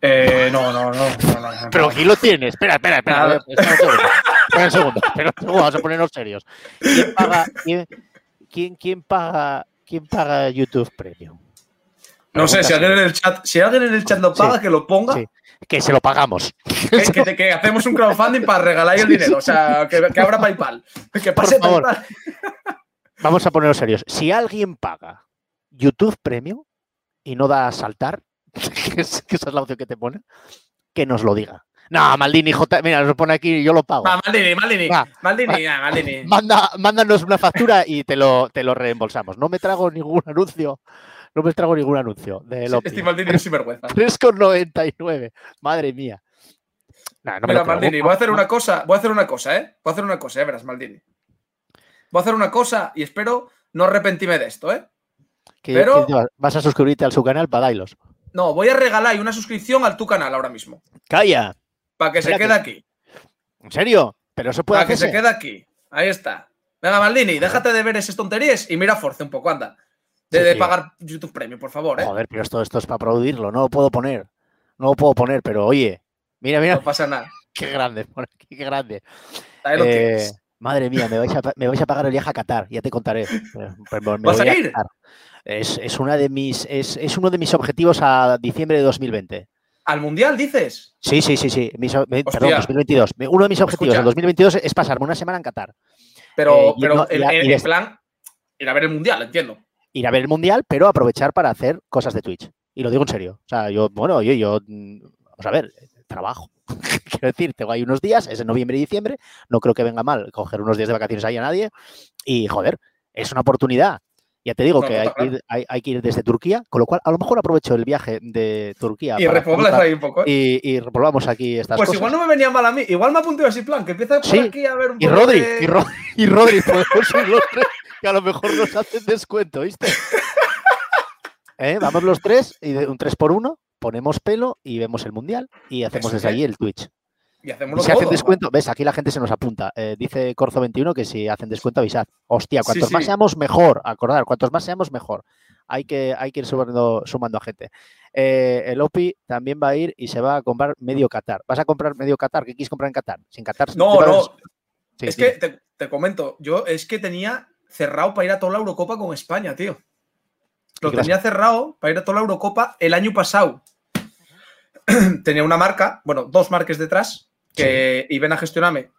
Eh, no, no, no. no. Pero aquí lo tienes. Espera, espera, espera. Espera un segundo. Espera un segundo. Espera un segundo, Vamos a ponernos serios. ¿Quién paga, quién, quién, quién paga ¿Quién paga YouTube Premium? No sé, si alguien en el chat, si alguien en el chat lo paga, Sí. que lo ponga, Sí. Que se lo pagamos. que, que- que hacemos un crowdfunding para regalar el dinero. O sea, que, que abra PayPal. Que pase favor. PayPal. Vamos a ponernos serios. Si alguien paga YouTube Premium y no da a saltar, que esa es la opción que te pone, que nos lo diga. No, Maldini, J, mira, nos pone aquí, yo lo pago. Va, Maldini, Maldini. Maldini, ah, Maldini. Manda, mándanos una factura y te lo, te lo reembolsamos. No me trago ningún anuncio. No me trago ningún anuncio de Lopi. Este Maldini es sinvergüenza. 3,99. Madre mía. Nah, no me Mira, lo trago. Maldini, voy a hacer una cosa, voy a hacer una cosa, ¿eh? Voy a hacer una cosa, ¿eh? Verás, Maldini. Voy a hacer una cosa y espero no arrepentirme de esto, ¿eh? ¿Qué- pero- qué vas- a suscribirte a su canal para Dailos. No, voy a regalar una suscripción al tu canal ahora mismo. ¡Calla! Para que se quede aquí. ¿En serio? Pero eso puede Para que se quede aquí. Ahí está. Venga, Maldini, déjate de ver esas tonterías y mira Force un poco, anda. De, Sí, de tío. pagar YouTube Premium, por favor, ¿eh? Joder, pero esto, esto es para aplaudirlo. No lo puedo poner. No lo puedo poner, pero oye. Mira, mira, No pasa nada. qué grande. pone aquí, Qué grande. Ahí lo Eh, tienes. madre mía, me vais, a, me vais a pagar el viaje a Qatar, ya te contaré. Pero me ¿Vas a ir? Es, es una de mis, es, es uno de mis objetivos a diciembre de 2020. ¿Al Mundial, dices? Sí, sí, sí, sí. Mis me- perdón, Hostia. 2022. Me- Uno de mis objetivos Escucha. en 2022 es pasarme una semana en Qatar. Pero, Eh, pero no- a- des- plan, ir a ver el Mundial, entiendo. Ir a ver el mundial, pero aprovechar para hacer cosas de Twitch. Y lo digo en serio. O sea, yo, bueno, oye, yo, mm, vamos a ver, trabajo. Quiero decir, tengo ahí unos días, es en noviembre y diciembre. No creo que venga mal coger unos días de vacaciones ahí a nadie. Y, joder, es una oportunidad. Ya te digo No, que hay, que ir, hay- hay que ir desde Turquía, con lo cual a lo mejor aprovecho el viaje de Turquía Y repoblas ahí un poco. ¿eh? y, y revolvamos aquí estas Pues cosas. igual no me venía mal a mí. Igual me apunté así, plan, que empieza por Sí. aquí a ver un Y poco Rodri, de- y, Ro- y Rodri, podemos ir los tres, que a lo mejor nos hacen descuento, ¿viste? ¿Eh? Vamos los tres, y de un 3 por 1 ponemos pelo y vemos el mundial y hacemos Eso desde es. allí el Twitch. Y Y hacemos si hacen descuento, ves, aquí la gente se nos apunta. Eh, dice Corzo21 que si hacen descuento, avisad. Hostia, Sí, cuantos más seamos, mejor. Acordar, cuantos más seamos, mejor. Hay que, hay que ir sumando, sumando a gente. Eh, el OPI también va a ir y se va a comprar medio Qatar. ¿Vas a comprar medio Qatar? ¿Qué quieres comprar en Qatar? Sin Qatar. No, no. Sí, es que te, te comento, yo es que tenía cerrado para ir a toda la Eurocopa con España, tío. Lo tenía cerrado para ir a toda la Eurocopa el año pasado. tenía una marca, bueno, dos marcas detrás, que iban a gestionarme,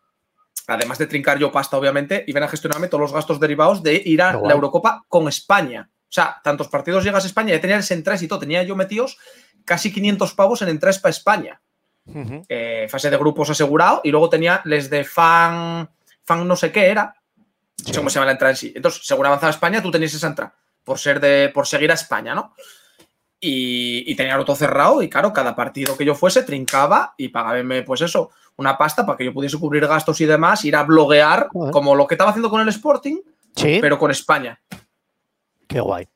además de trincar yo pasta, obviamente, iban a gestionarme todos los gastos derivados de ir a la Eurocopa con España. O sea, tantos partidos llegas a España, ya tenía el entradas y todo, tenía yo metidos casi 500 pavos en entradas para España Ujú. eh, fase de grupos asegurado y luego tenía les de fan, fan no sé qué era, no sé Sí. cómo se llama la entrada en sí. Entonces, según avanzaba España, tú tenías esa entrada por ser de, por seguir a España, ¿no? Y, y tenía todo cerrado y claro, cada partido que yo fuese trincaba y pagábame, pues eso, una pasta para que yo pudiese cubrir gastos y demás, ir a bloguear como lo que estaba haciendo con el Sporting, Sí, pero con España. qué guay.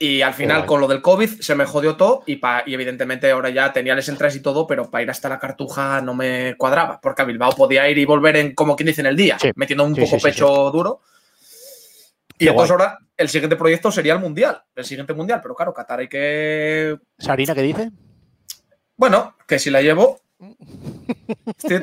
Y al final, con lo del COVID, se me jodió todo y, pa- y evidentemente ahora ya tenía les entradas y todo, pero para ir hasta la cartuja no me cuadraba, porque a Bilbao podía ir y volver en, como quien dice, en el día, Sí. metiendo un Sí, poco sí, pecho duro. Y Qué entonces guay. ahora el siguiente proyecto sería el Mundial, el siguiente Mundial, pero claro, Qatar hay que... ¿Sarina qué dice? Bueno, que si la llevo... Todo.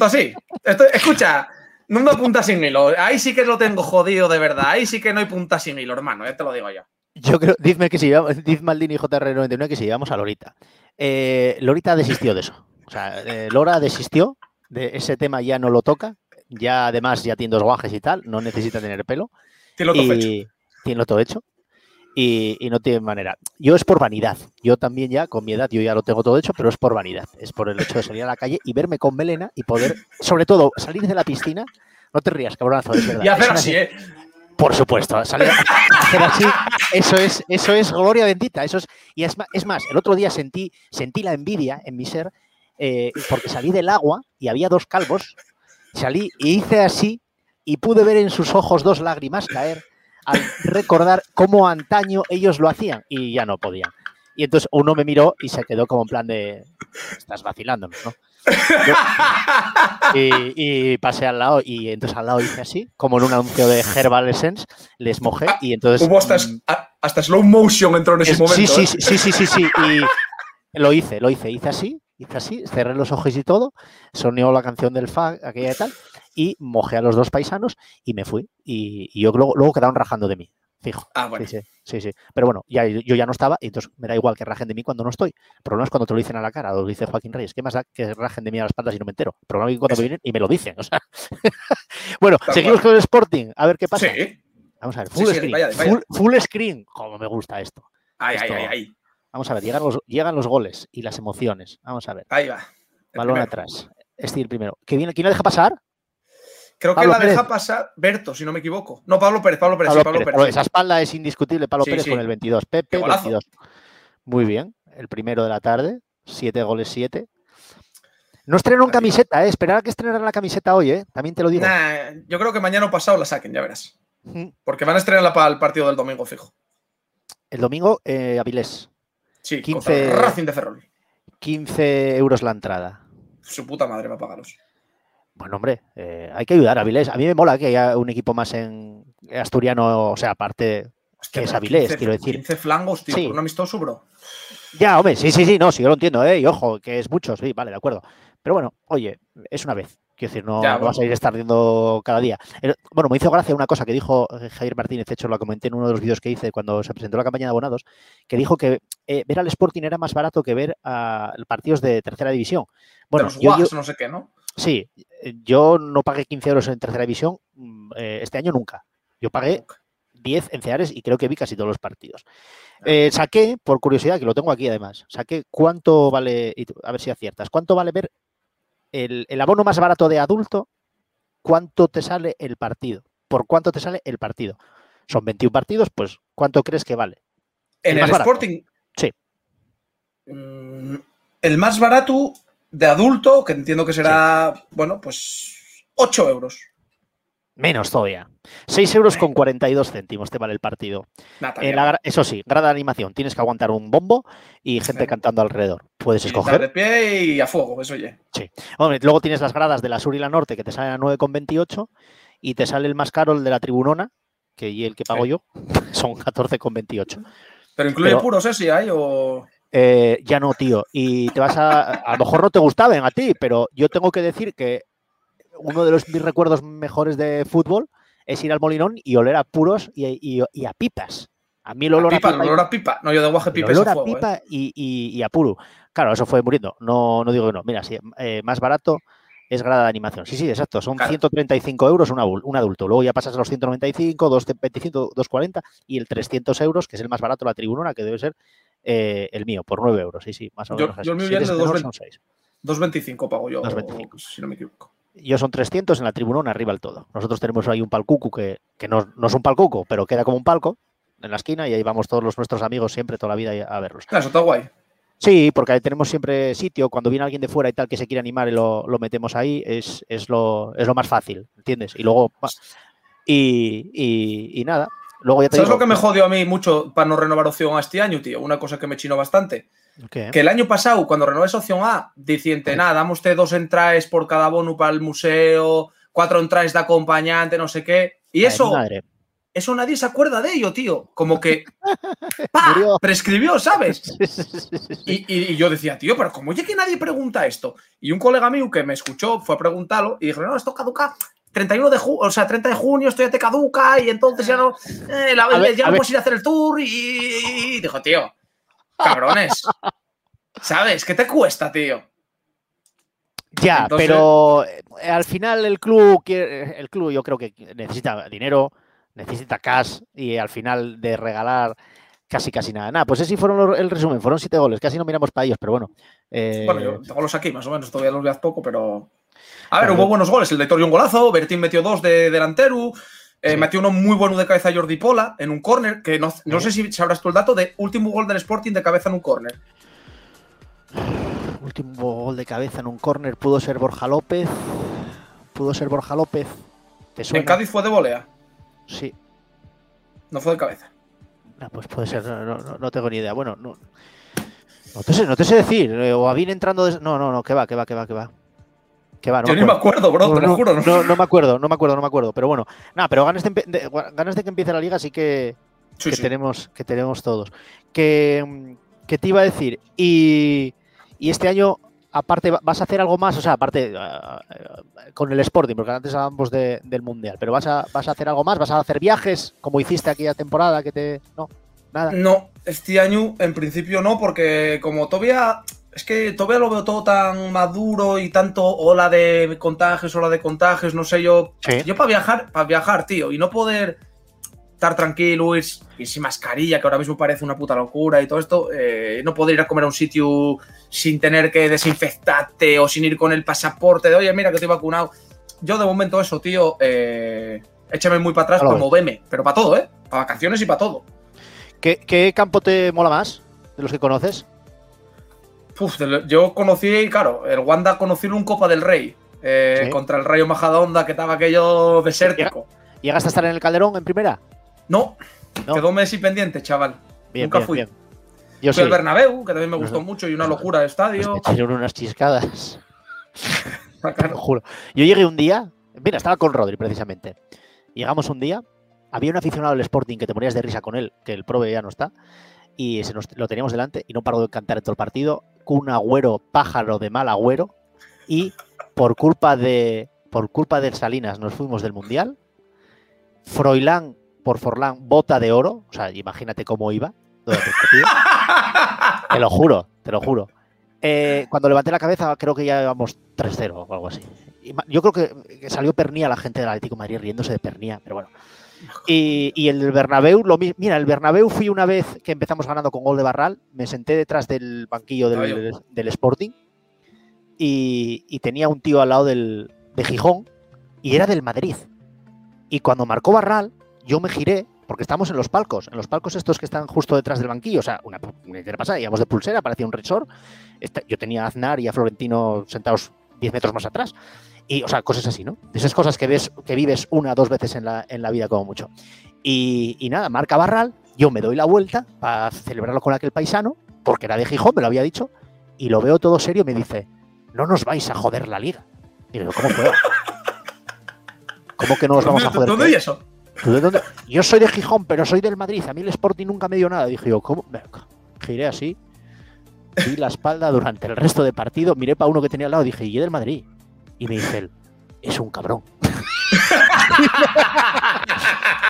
Esto- escucha, no me punta sin hilo. Ahí sí que lo tengo jodido de verdad. Ahí sí que no hay punta sin hilo, hermano. Ya te lo digo yo. Yo creo, dime que si llevamos, diz Maldini JR91 que si llevamos a Lorita. Eh, Lorita desistió de eso. O sea, eh, Lora desistió de ese tema, ya no lo toca. Ya además ya tiene dos guajes y tal, no necesita tener pelo. Tiene lo fecho. y tiene todo hecho. Y, y no tiene manera. Yo es por vanidad. Yo también ya, con mi edad, yo ya lo tengo todo hecho, pero es por vanidad. Es por el hecho de salir a la calle y verme con melena y poder, sobre todo, salir de la piscina. No te rías, cabronazo, es verdad. Y hacer así, ¿eh? por supuesto, salir a hacer así, eso es, eso es gloria bendita. Eso es, y es más, es más, el otro día sentí, sentí la envidia en mi ser eh, porque salí del agua y había dos calvos. Salí y hice así y pude ver en sus ojos dos lágrimas caer al recordar cómo antaño ellos lo hacían y ya no podían. Y entonces uno me miró y se quedó como en plan de, estás vacilándonos, ¿no? Y, y pasé al lado y entonces al lado hice así, como en un anuncio de Herbal Essence, les mojé y entonces... Hubo hasta, mm, hasta slow motion entró en ese es- momento. sí, sí, ¿eh? sí, sí, sí, sí, sí, y lo hice, lo hice, hice así, hice así, cerré los ojos y todo, sonió la canción del FA, aquella y tal, y mojé a los dos paisanos y me fui. Y, y yo luego, luego quedaron rajando de mí. Fijo. Ah, bueno. Sí, sí, sí, sí. Pero bueno, ya, yo ya no estaba y entonces me da igual que rajen de mí cuando no estoy. El problema es cuando te lo dicen a la cara, o lo dice Joaquín Reyes. ¿Qué más da que rajen de mí a las espaldas y no me entero? El problema es que cuando me vienen y me lo dicen. O sea. bueno, seguimos con el Sporting. A ver qué pasa. Sí. Vamos a ver, full screen. vaya, vaya. Full, full screen. Como me gusta esto. Ay, Esto- ay, ay. Vamos a ver, llegan los, llegan los goles y las emociones. Vamos a ver. Ahí va. Balón primero. atrás. Este el primero. ¿Que viene, ¿Quién la deja pasar? Creo que la deja Pérez. pasar Berto, si no me equivoco. No, Pablo Pérez, Pablo Pérez, Pablo sí, Pablo Pérez. Pérez. Esa espalda es indiscutible. Pablo Sí, Pérez sí. con el 22. Pepe, Qué golazo. 22. Muy bien. El primero de la tarde. Siete goles, siete. No estrenaron camiseta, ¿eh? Esperar a que estrenaran la camiseta hoy, ¿eh? También te lo digo. Nah, yo creo que mañana o pasado la saquen, ya verás. Porque van a estrenarla para el partido del domingo fijo. El domingo, eh, Avilés. Sí, 15 contra Racing de Ferrol. 15 euros la entrada. Su puta madre va a pagaros. Bueno, hombre, eh, hay que ayudar a Avilés. A mí me mola que haya un equipo más en asturiano, o sea, aparte. Hostia, Que es Avilés, 15 quiero decir. 15 flangos, tío, Sí. por un amistoso, bro. Ya, hombre, sí, sí, sí, no, sí, yo lo entiendo, ¿eh? Y ojo, que es mucho, sí, vale, de acuerdo. Pero bueno, oye, es una vez. Quiero decir, no, Ya, no vas a ir estardiendo cada día. Bueno, me hizo gracia una cosa que dijo eh, Javier Martínez, de hecho lo comenté en uno de los vídeos que hice cuando se presentó la campaña de abonados, que dijo que eh, ver al Sporting era más barato que ver a partidos de tercera división. Bueno, de los yo- no sé qué, ¿no? Sí, eh, yo no pagué 15 euros en tercera división mm, eh, este año nunca. Yo pagué 10 en Ceares y creo que vi casi todos los partidos. Eh, saqué, por curiosidad, que lo tengo aquí además, saqué cuánto vale, a ver si aciertas, cuánto vale ver el, el abono más barato de adulto, cuánto te sale el partido, por cuánto te sale el partido. Son 21 partidos, pues ¿cuánto crees que vale? En El. Sporting. Sí. Mm, El más barato de adulto, que entiendo que será, bueno, pues 8 euros. Menos todavía. 6 euros con 42 céntimos te vale el partido. La gra- eso sí, grada de animación, tienes que aguantar un bombo y gente Sí. cantando alrededor. Puedes Y escoger. de pie y a fuego, eso oye. Hombre, luego tienes las gradas de la sur y la norte que te salen a 9,28 y te sale el más caro, el de la tribunona, que y el que pago Sí. yo, son 14,28. Pero incluye Pero- puros, ¿eh? Si hay o. Eh, ya no, tío. Y te vas a. A lo mejor no te gustaban a ti, pero yo tengo que decir que uno de los mis recuerdos mejores de fútbol es ir al Molinón y oler a puros y, y- y a pipas. A mí el olor a pipa, pipa, el olor a pipa. No, yo de guaje el pipa es olor a a fuego, ¿eh? pipa y, y- y a puro. Claro, eso fue muriendo. No, no digo que no. Mira, sí, eh, más barato es grada de animación. Sí, sí, exacto. Son Claro. 135 euros un adulto. Luego ya pasas a los 195, 225, 240 y el 300 euros, que es el más barato, la tribunona, que debe ser eh, el mío, por 9 euros. Sí, sí, más o Yo- menos. yo el así. mío Si viene eres de menor, 2,20. son 6. 2.25 pago yo, 2,25. si no me equivoco. Yo son 300 en la tribunona, arriba el todo. Nosotros tenemos ahí un palcucu que, que no, no es un palcuco, pero queda como un palco en la esquina y ahí vamos todos los nuestros amigos siempre, toda la vida a verlos. Ah, eso está guay. Sí, porque ahí tenemos siempre sitio. Cuando viene alguien de fuera y tal que se quiere animar y lo, lo metemos ahí, es, es, lo, es lo más fácil, ¿entiendes? Y luego. y- y nada. Luego ya te ¿Sabes digo, lo que me jodió a mí mucho para no renovar opción A este año, tío? Una cosa que me chinó bastante. Que el año pasado, cuando renové esa opción A, diciente, Sí. nada, damos usted dos entradas por cada bono para el museo, cuatro entradas de acompañante, no sé qué. Y Ay, eso, madre. eso nadie se acuerda de ello, tío. Como que prescribió, ¿sabes? Y, y- y yo decía, tío, pero ¿cómo oye que nadie pregunta esto? Y un colega mío que me escuchó fue a preguntarlo y dijo, no, esto caduca 31 de junio, o sea, 30 de junio, esto ya te caduca y entonces ya no, eh, la- A ver, ya a no puedes ir a hacer el tour. Y, y dijo, tío, cabrones, ¿sabes? ¿Qué te cuesta, tío? Ya, Entonces- pero eh, al final el club, quiere- el club yo creo que necesita dinero, necesita cash y al final de regalar casi casi nada. Nada, pues ese fueron los- el resumen, fueron siete goles, casi no miramos para ellos, pero bueno. eh, Bueno, yo tengo los aquí, más o menos, todavía los veo poco, pero. A ver, hubo buenos goles. El de Torrio un golazo, Bertín metió dos de delantero. eh, Sí. Metió uno muy bueno de cabeza Jordi Pola en un córner, que no, no Sí. sé si sabrás tú el dato de último gol del Sporting de cabeza en un córner. Último gol de cabeza en un córner pudo ser Borja López. Pudo ser Borja López. ¿Te suena? En Cádiz fue de volea, Sí. no fue de cabeza. Ah, pues puede ser, no, no- no- no tengo ni idea. Bueno, no, no, te, sé, no te sé decir. eh, O a bien entrando. des- No, no, no, que va, que va, que va, que va. Que va, no Yo me ni me acuerdo. bro, No, te lo juro. ¿no? no, no me acuerdo, no me acuerdo, no me acuerdo. Pero bueno, nada, pero ganas de, ganas de que empiece la liga sí que, Sí, que sí. tenemos, que tenemos todos. Que, que te iba a decir, y, y este año aparte, ¿vas a hacer algo más? O sea, aparte, uh, con el Sporting, porque antes hablábamos de, del Mundial, pero ¿vas a, ¿vas a hacer algo más? ¿Vas a hacer viajes como hiciste aquella temporada que te... No, nada. No, este año en principio no, porque como todavía... Es que todavía lo veo todo tan maduro y tanto ola de contagios, ola de contagios, no sé yo. Sí. Yo para viajar, para viajar, tío, y no poder estar tranquilo, ir, ir, sin mascarilla, que ahora mismo parece una puta locura y todo esto, eh, no poder ir a comer a un sitio sin tener que desinfectarte o sin ir con el pasaporte de, oye, mira que estoy vacunado. Yo de momento eso, tío, eh, échame muy para atrás, Claro. como veme, pero para todo, ¿eh? Para vacaciones y para todo. ¿Qué, qué campo te mola más de los que conoces? Uf, yo conocí, claro, el Wanda conocí un Copa del Rey eh, Sí. contra el Rayo Majadahonda que estaba aquello desértico. ¿Llegaste a estar en el Calderón en primera? No, No. quedó Messi pendiente, chaval. Bien, Nunca bien, fui. bien. Yo Fui sí. al Bernabéu, que también me gustó mucho y una locura de Pues estadio. me echaron unas chiscadas. Te Claro. lo juro. Yo llegué un día, mira, estaba con Rodri precisamente. Llegamos un día, había un aficionado del Sporting que te morías de risa con él, que el prove ya no está, y se nos, lo teníamos delante y no paró de cantar en todo el partido, un agüero pájaro de mal agüero, y por culpa de por culpa del Salinas nos fuimos del Mundial. Froilán por Forlán, bota de oro, o sea, imagínate cómo iba partido. Te lo juro, te lo juro. Eh, cuando levanté la cabeza, creo que ya íbamos 3-0 o algo así. Yo creo que, que salió Pernía la gente del Atlético de Madrid riéndose de Pernía, pero bueno. Y, y el Bernabéu, lo mismo. Mira, el Bernabéu fui una vez que empezamos ganando con gol de Barral, me senté detrás del banquillo del, Sporting y, y tenía un tío al lado del, de Gijón y era del Madrid. Y cuando marcó Barral, yo me giré, porque estamos en los palcos, en los palcos estos que están justo detrás del banquillo, o sea, una, una pasada, íbamos de pulsera, parecía un resort. Yo tenía a Aznar y a Florentino sentados 10 metros más atrás. Y, o sea, cosas así, ¿no? De esas cosas que ves, que vives una o dos veces en la, en la vida como mucho. Y, y nada, marca Barral, yo me doy la vuelta para celebrarlo con aquel paisano, porque era de Gijón, me lo había dicho, y lo veo todo serio y me dice, no nos vais a joder la liga. Y digo, ¿cómo puedo? ¿Cómo que no nos vamos a joder? ¿Dónde y eso? ¿Tú de dónde? Yo soy de Gijón, pero soy del Madrid. A mí el Sporting nunca me dio nada. Dije yo, ¿cómo? Giré así, di la espalda durante el resto de partido, miré para uno que tenía al lado y dije, ¿y del Madrid? Y me dice él, es un cabrón.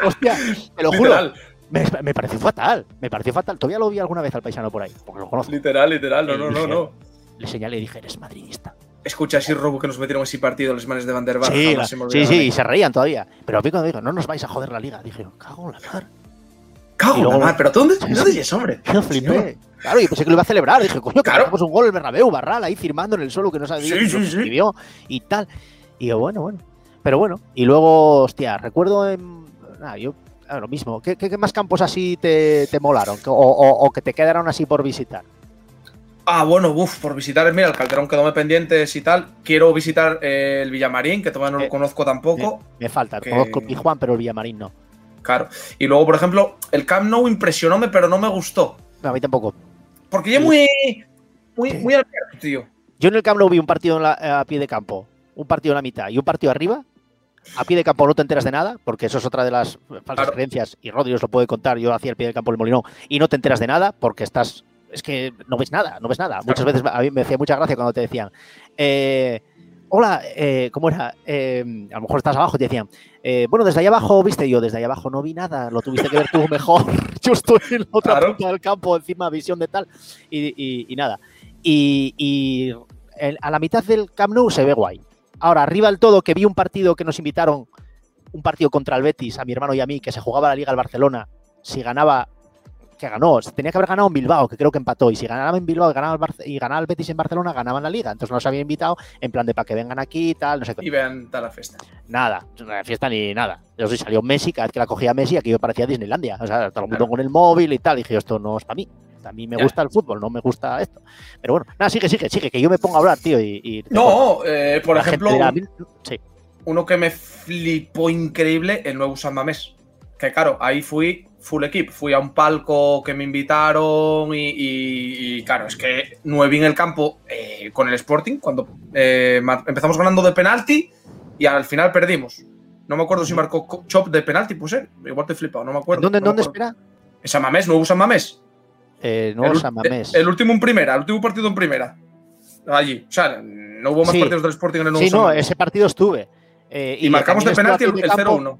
Hostia, te lo juro, me, me pareció fatal. Me pareció fatal. Todavía lo vi alguna vez al paisano por ahí, porque lo conozco. literal, literal. No, no, no, no. Le señalé y dije, eres madridista. Escucha, ese robo que nos metieron ese partido los manes de Van der Bar. Sí, la- se sí, sí, y se reían todavía. Pero a mí cuando digo, no nos vais a joder la liga, dije, cago en la mar. Cago y luego- pero ¿dónde, ¿dónde es, hombre? Yo flipé. Claro, y pensé que lo iba a celebrar. Dije, coño, que Claro. marcamos un gol el Bernabéu, Barral ahí firmando en el suelo que no sabía Sí, sí, sí. escribió y tal. Y yo, bueno, bueno. Pero bueno, y luego, hostia, recuerdo en. Nada, yo. ah, lo mismo. ¿Qué, qué- qué más campos así te, te molaron? O, o- o que te quedaron así por visitar? Ah, bueno, uff, por visitar, mira, el Calderón quedóme pendientes y tal. Quiero visitar eh, el Villamarín, que todavía no Eh, lo conozco tampoco. Me falta. Que- Conozco el Pijuán, pero el Villamarín no. Claro. Y luego, por ejemplo, el Camp Nou impresionóme, pero no me gustó. No, a mí tampoco. Porque Sí. muy. Muy, muy abierto, tío. Yo en el Camp Nou vi un partido la- a pie de campo, un partido en la mitad y un partido arriba. A pie de campo no te enteras de nada, porque eso es otra de las falsas Claro. creencias, y Rodri os lo puede contar, yo hacía el pie del campo del Molinón, y no te enteras de nada porque estás, es que no ves nada, no ves nada. Muchas veces a mí me hacía mucha gracia cuando te decían, eh, hola, eh, ¿cómo era? Eh, a lo mejor estás abajo y te decían, eh, bueno, desde ahí abajo, viste, yo desde ahí abajo no vi nada, lo tuviste que ver tú mejor, yo estoy en la otra Claro. punta del campo, encima visión de tal, y, y- y nada. Y, y el- a la mitad del Camp Nou se ve guay. Ahora, arriba del todo, que vi un partido que nos invitaron, un partido contra el Betis, a mi hermano y a mí, que se jugaba la Liga al Barcelona, si ganaba, que ganó, tenía que haber ganado en Bilbao, que creo que empató, y si ganaba en Bilbao y ganaba el, Barce- y ganaba el Betis en Barcelona, ganaban la Liga. Entonces nos habían invitado en plan de para que vengan aquí y tal, no sé qué. Y vean tal la fiesta. Nada, no fiesta ni nada. Yo sí salió Messi, cada vez que la cogía Messi, aquí me parecía Disneylandia. O sea, todo el mundo Claro. con el móvil y tal. Y dije, esto no es para mí. A mí me Ya. gusta el fútbol, no me gusta esto. Pero bueno, nada, sigue, sigue, sigue, que yo me pongo a hablar, tío. Y, y- No, eh, por la ejemplo, gente dirá, un- "Mira, sí, uno que me flipó increíble, el nuevo San Mamés. Que claro, ahí fui full equip. Fui a un palco que me invitaron y, y- y, claro, es que nueve en el campo eh, con el Sporting, cuando eh, empezamos ganando de penalti y al final perdimos. No me acuerdo si marcó Chop de penalti, pues eh, igual te he flipado, no me acuerdo. ¿Dónde, no dónde espera? En San Mamés, nuevo San Mamés. Eh, no, el, San Mamés. El, último en primera, el último partido en primera. allí. O sea, no hubo más Sí. partidos del Sporting en el nuevo Sí, no, ese partido estuve. Eh, Y marcamos de penalti el, aquí el de campo. 0-1.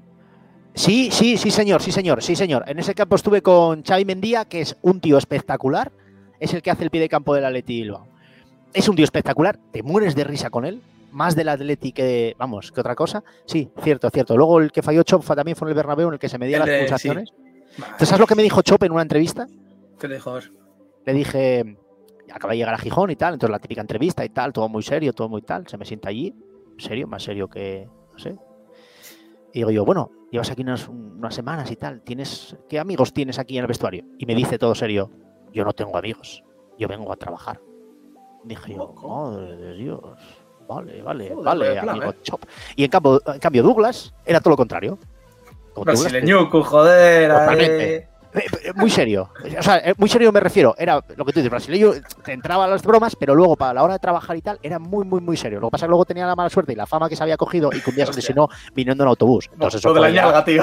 Sí, sí, sí, señor, sí, señor, sí, señor. En ese campo estuve con Xavi Mendía, que es un tío espectacular. Es el que hace el pie de campo del Atleti Bilbao. Es un tío espectacular, te mueres de risa con él. Más del Atleti que, vamos, que otra cosa. Sí, cierto, cierto. Luego el que falló Chop también fue en el Bernabéu, en el que se medían las de- pulsaciones. Entonces, ¿sabes lo que me dijo Chop en una entrevista? ¿Qué le dijo? Le dije, acaba de llegar a Gijón y tal, entonces la típica entrevista y tal, todo muy serio, todo muy tal. Se me sienta allí, serio, más serio que, no sé. Y digo yo, bueno, llevas aquí unas, unas semanas y tal, ¿tienes, ¿qué amigos tienes aquí en el vestuario? Y me dice todo serio, yo no tengo amigos, yo vengo a trabajar. Dije yo, madre de Dios, vale, vale, Joder, vale, plan, amigo ¿eh? Chop. Y en cambio, en cambio Douglas era todo lo contrario. Como Douglas, Brasileñuco, joder. Totalmente. eh. Eh, Muy serio. O sea, eh, muy serio me refiero. Era lo que tú dices, brasileño, te entraba a las bromas, pero luego para la hora de trabajar y tal, era muy, muy, muy serio. Lo que pasa es que luego tenía la mala suerte y la fama que se había cogido y que un día se lesionó viniendo en autobús. Entonces, lo eso de la ñalga, tío.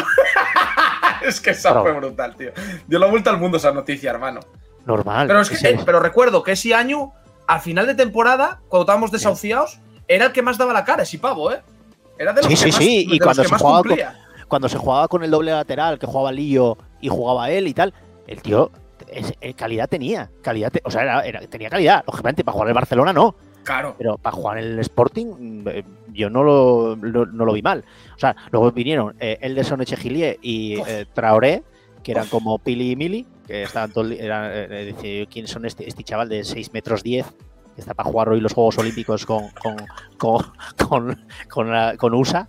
es que esa fue brutal, tío. Dio la vuelta al mundo esa noticia, hermano. normal. Pero, es que, Sí. eh, pero recuerdo que ese año, al final de temporada, cuando estábamos desahuciados, era el que más daba la cara, ese pavo, ¿eh? Era de los Sí, que sí, más, sí, y cuando se jugaba con-. Cuando se jugaba con el doble lateral, que jugaba Lillo y jugaba él y tal, el tío es- eh, calidad tenía. Calidad te- o sea, era- era- tenía calidad. Lógicamente, para jugar en el Barcelona no. Claro. Pero para jugar en el Sporting, mm, eh, yo no lo, lo- no lo vi mal. O sea, luego vinieron eh, Elderson Echegilie y eh, Traoré, que eran Uf. como Pili y Mili, que estaban todo, eran, eh, eh, dice, ¿quién son este, este chaval de 6 metros 10? Que está para jugar hoy los Juegos Olímpicos con, con, con, con, con la- con USA.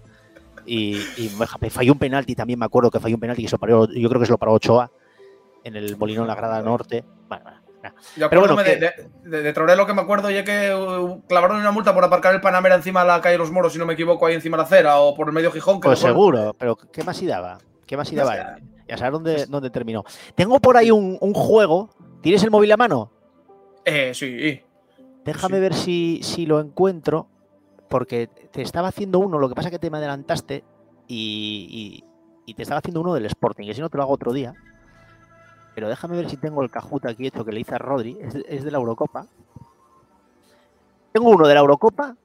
Y, y falló un penalti, también me acuerdo que falló un penalti que se lo paró, yo creo que se lo paró Ochoa en el Molinón, la grada norte. Bueno, bueno, nada. Yo Pero bueno, de, de, de, Traoré lo que me acuerdo ya que uh, clavaron una multa por aparcar el Panamera encima de la calle Los Moros, si no me equivoco, ahí encima de la acera, o por el medio Gijón. Que Pues no seguro, pero ¿qué más y daba? ¿Qué más y No daba? sé. Ya sabes dónde, dónde terminó. Tengo por ahí un, un juego. ¿Tienes el móvil a mano? Eh, sí. Déjame Sí. ver si, si lo encuentro. Porque te estaba haciendo uno, lo que pasa es que te me adelantaste y, y- y te estaba haciendo uno del Sporting, que si no te lo hago otro día. Pero déjame ver si tengo el Kahoot aquí hecho que le hice a Rodri. Es, de- es de la Eurocopa. Tengo uno de la Eurocopa.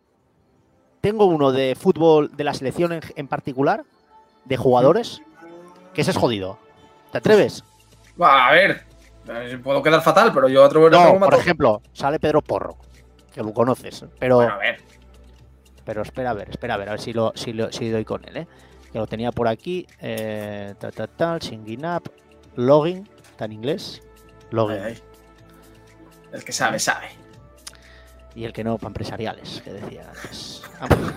Tengo uno de fútbol de la selección en, en particular, de jugadores, que ese es jodido. ¿Te atreves? Va, a ver, eh, puedo quedar fatal, pero yo atrevo No, por ejemplo, sale Pedro Porro, que lo conoces, pero, Bueno, a ver. Pero espera a ver, espera a ver, a ver si lo, si lo- si doy con él, ¿eh? Que lo tenía por aquí, eh, tal, tal, tal, singing up, login, está en inglés, login, Ay, ay. El que sabe, sabe. y el que no, para empresariales, que decía antes. Vamos.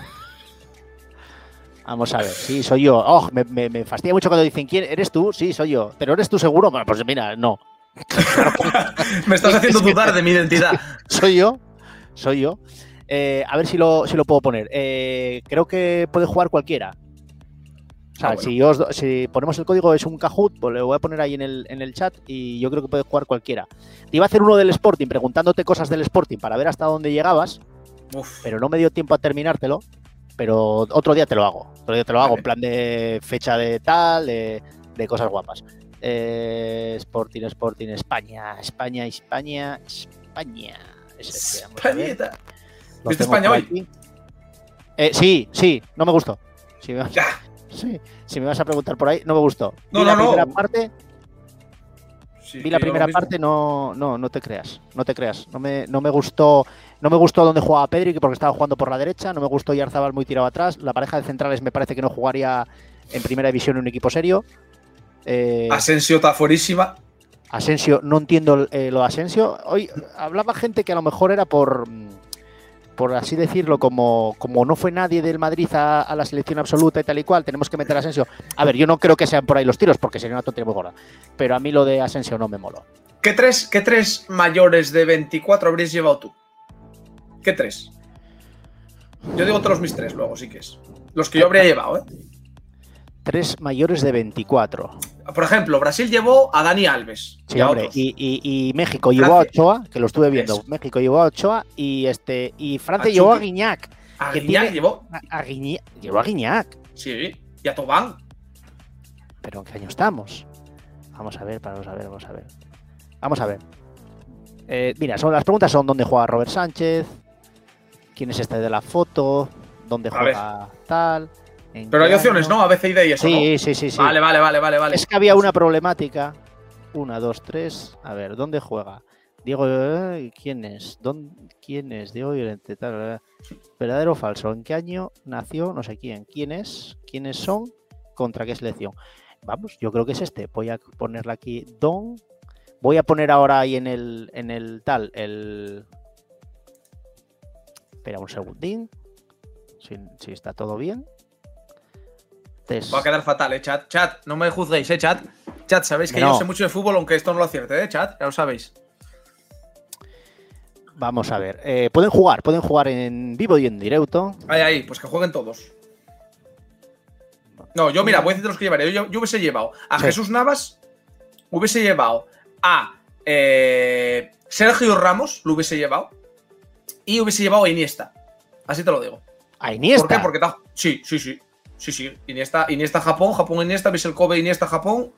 Vamos a ver, sí, soy yo. Oh, me, me- me fastidia mucho cuando dicen, ¿quién eres tú? Sí, soy yo. ¿Pero eres tú seguro? Bueno, pues mira, no. Me estás haciendo dudar de mi identidad. soy yo, soy yo. Eh, a ver si lo, si lo puedo poner. Eh, creo que puede jugar cualquiera. O sea, Ah, bueno. si, os si ponemos el código es un Kahoot, pues lo voy a poner ahí en el, en el chat y yo creo que puede jugar cualquiera. Te iba a hacer uno del Sporting, preguntándote cosas del Sporting para ver hasta dónde llegabas, Uf. pero no me dio tiempo a terminártelo. Pero otro día te lo hago. Otro día te lo hago en plan de fecha de tal, de, de cosas guapas. Eh, Sporting, Sporting, España, España, España, España. Españita. ¿Viste España hoy? Eh, sí, sí, no me gustó. Si me, Ya. sí, si me vas a preguntar por ahí, no me gustó. No, vi la no, no. primera parte, Sí, vi la primera parte, no, no, no te creas, no te creas. No me, no me gustó, no me gustó donde jugaba Pedri, que porque estaba jugando por la derecha, no me gustó Yarzabal muy tirado atrás. La pareja de centrales me parece que no jugaría en primera división en un equipo serio. Eh, Asensio está fuerísima. Asensio, no entiendo eh, lo de Asensio. Hoy hablaba gente que a lo mejor era por, mm, por así decirlo, como, como no fue nadie del Madrid a, a la selección absoluta y tal y cual, tenemos que meter a Asensio. A ver, yo no creo que sean por ahí los tiros, porque sería una tontería muy gorda. Pero a mí lo de Asensio no me moló. ¿Qué tres, ¿Qué tres mayores de 24 habrías llevado tú? ¿Qué tres? Yo digo todos mis tres luego, sí que es. Los que yo habría llevado, ¿eh? Tres mayores de 24. Por ejemplo, Brasil llevó a Dani Alves. Sí, y a hombre. Y, y- y México llevó a Francia. Ochoa, que lo estuve viendo. México llevó a Ochoa y este y Francia A llevó a. Guiñac. A Guiñac tiene- llevó. A, a Guiñac- llevó a Guiñac. Sí, y a Tobán. ¿Pero en qué año estamos? Vamos a ver, vamos a ver, vamos a ver. Vamos a ver. Eh, mira, son, las preguntas son dónde juega Robert Sánchez, quién es este de la foto, dónde juega tal. En Pero hay opciones, año. ¿no? A, C y eso, Sí, ¿no? sí, sí, sí. Vale, vale, vale, vale, vale. Es que había una problemática. Una, dos, tres. A ver, ¿dónde juega? Diego, eh, ¿quién es? ¿Dónde, ¿Quién es? Diego Llorente, tal. ¿Verdadero o falso? ¿En qué año nació? No sé quién. ¿Quién es? ¿Quiénes son? ¿Contra qué selección? Vamos, yo creo que es este. Voy a ponerle aquí Don. Voy a poner ahora ahí en el, en el tal, el. Espera un segundín. Si, si está todo bien. Va a quedar fatal, eh, chat. Chat, no me juzguéis, eh, chat. Chat, sabéis que No. yo sé mucho de fútbol, aunque esto no lo acierte, eh, chat. Ya lo sabéis. Vamos a ver. eh, pueden jugar, pueden jugar en vivo y en directo. Ahí, ahí, pues que jueguen todos. No, yo, mira, voy a decir los que llevaré. Yo, yo hubiese llevado a Sí. Jesús Navas, hubiese llevado a eh, Sergio Ramos, lo hubiese llevado, y hubiese llevado a Iniesta. Así te lo digo. A Iniesta. ¿Por qué? Porque. Sí, sí, sí. Sí, sí. Iniesta, Iniesta Japón, Japón Iniesta, el Kobe Iniesta Japón.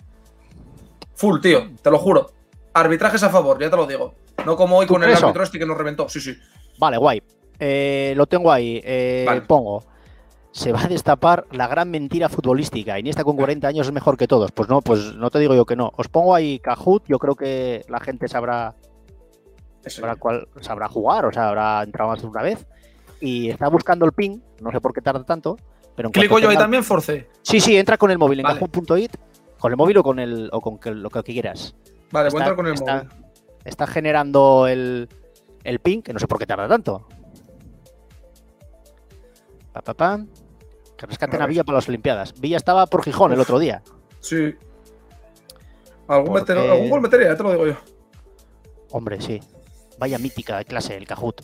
Full, tío, te lo juro. Arbitrajes a favor, ya te lo digo. No como hoy ¿Tú con el árbitro este que nos reventó. Sí, sí. Vale, guay. Eh, lo tengo ahí. eh, Vale. Pongo. Se va a destapar la gran mentira futbolística. Iniesta con 40 años es mejor que todos. Pues no, pues no te digo yo que no. Os pongo ahí Cajut. Yo creo que la gente sabrá, sabrá, cuál, sabrá jugar, o sea, habrá entrado más de una vez. Y está buscando el ping. No sé por qué tarda tanto. Pero Clico yo ahí también, Force. Sí, sí, entra con el móvil en Vale. Con el móvil o con el o con que- lo que quieras. Vale, voy a Está- entrar con el está- móvil. Está generando el, el ping, que no sé por qué tarda tanto. Pa, pa, pam. Que rescaten A a. Villa para las Olimpiadas. Villa estaba por Gijón el otro día. Sí. Algún, Porque- meter- algún gol metería, ya te lo digo yo. Hombre, sí. Vaya mítica de clase, el Cajut.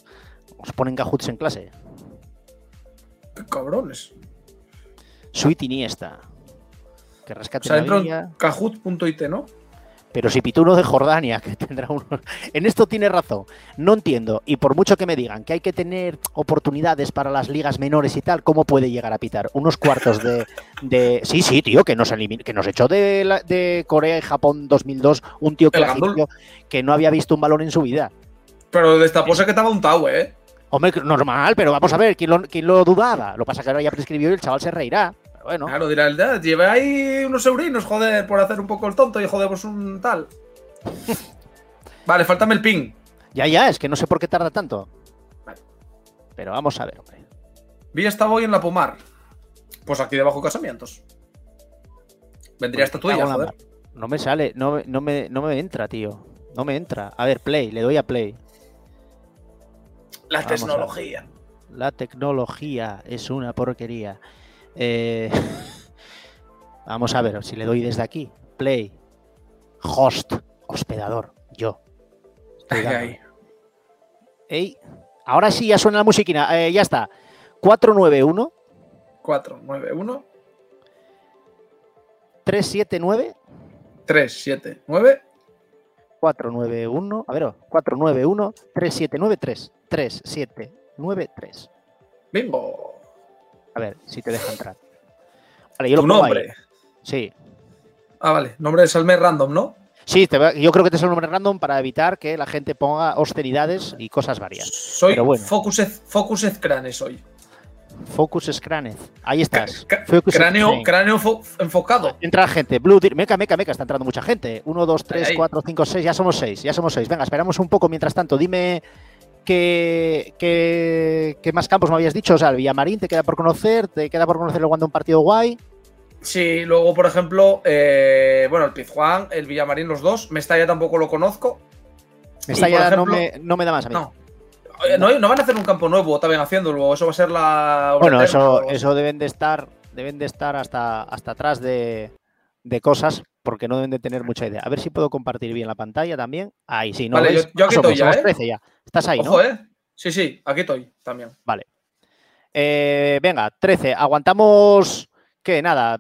Os ponen Cajuts en clase. Qué cabrones. Sweet Iniesta. Que O rescaten sea, a entro Villa. en Kahoot.it, ¿no? Pero si Pituno de Jordania, que tendrá unos... En esto tiene razón. No entiendo. Y por mucho que me digan que hay que tener oportunidades para las ligas menores y tal, ¿cómo puede llegar a pitar? Unos cuartos de... de... Sí, sí, tío, que nos, elimin- que nos echó de, la- de Corea y Japón 2002 un tío que, no había visto un balón en su vida. Pero destapóse que estaba un Tau, ¿eh? Hombre, normal, pero vamos a ver, ¿quién lo, quién lo dudaba? Lo pasa que ahora ya prescribió y el chaval se reirá. Pero bueno, Claro, dirá el dad. Ahí unos eurinos, joder, por hacer un poco el tonto y jodemos un tal. vale, faltame el ping. ya, ya, es que no sé por qué tarda tanto. Vale. Pero vamos a ver, hombre. Vi estaba hoy en la Pomar. Pues aquí debajo casamientos. Vendría esta Pues me tuya, joder. No me sale, no, me- no, me, no me entra, tío. No me entra. A ver, play, le doy a play. La Vamos tecnología. La tecnología es una porquería. Eh, vamos a ver si le doy desde aquí. Play. Host. Hospedador. Yo. Estoy Ahí, dándole. ahí. Ey, ahora sí ya suena la musiquina. Eh, ya está. 491 4, 9, 1, 379 3, 7, 9. 491. A ver, 491 3793 3793. Bingo. A ver si te deja entrar. Vale, yo lo Tu ahí. nombre. Sí. Ah, vale. Nombre de Salmer random, ¿no? Sí, te va- yo creo que te es un nombre random para evitar que la gente ponga austeridades y cosas varias. Soy Pero bueno. Focused, Focused Crane, soy. Focus Scranez. Ahí estás. Focus cráneo Scranez. cráneo fo- enfocado. Entra gente. Blue Deer. Meca, meca, meca. Está entrando mucha gente. 1, 2, 3, Ahí, ahí. 4, 5, 6. Ya somos 6. Ya somos 6. Venga, esperamos un poco mientras tanto. Dime qué, qué, qué más campos me habías dicho. O sea, el Villamarín te queda por conocer. Te queda por conocer el Wanda un partido guay. Sí, luego, por ejemplo, eh, bueno, el Pizjuán, el Villamarín, los dos. Mestalla tampoco lo conozco. Por ya no, ejemplo- me, no me da más a mí. No. Oye, no. no van a hacer un campo nuevo, también haciéndolo. Eso va a ser la. Bueno, eso, eso deben de estar, deben de estar hasta, hasta atrás de, de cosas, porque no deben de tener mucha idea. A ver si puedo compartir bien la pantalla también. Ahí sí, ¿no? Vale, ¿Ves? yo- yo aquí estoy ya, ¿eh? 13 ya. Estás ahí, Ojo, ¿no? ¿eh? Sí, sí, aquí estoy también. Eh, venga, 13. Aguantamos, ¿qué? Nada,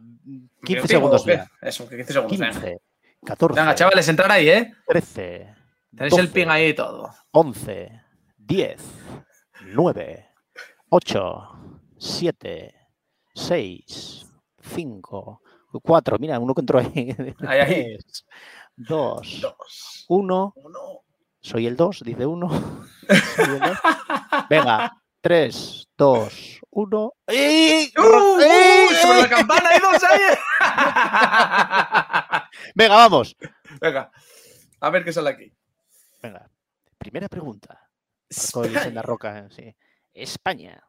15 ¿Tío, segundos ya. Eso, que 15 segundos. venga. 15, 14, Venga, chavales, entrar ahí, ¿eh? 13, Tenéis el 12, ping ahí y todo. 11, 10, 9, 8, 7, 6, 5, 4. Mira, uno que entró ahí. Ahí, ahí. 2, Dos, 1. uno. Soy el 2, dice uno. Soy el dos. Venga, 3, 2, 1. ¡Y! ¡Uh! ¡Uh! ¡Sobre la campana hay dos ahí! Venga, vamos. Venga, a ver qué sale aquí. Venga, primera pregunta. En la roca, eh, sí. España.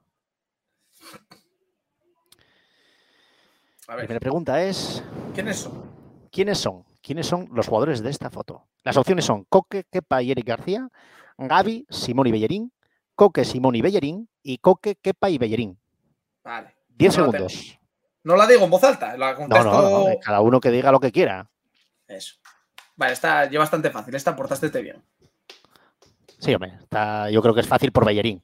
A ver, Primera pregunta es: ¿quiénes son? ¿quiénes son? ¿Quiénes son los jugadores de esta foto? Las opciones son Coque, Kepa y Eric García, Gaby, Simón y Bellerín, Coque, Simón y Bellerín y Coque, Kepa y Bellerín. Vale. 10 No la segundos. No la digo en voz alta, la No, contesto. no, no, cada uno que diga lo que quiera. Eso. Vale, está ya bastante fácil. Esta portaste bien. Sí, hombre, está- yo creo que es fácil por Bellerín.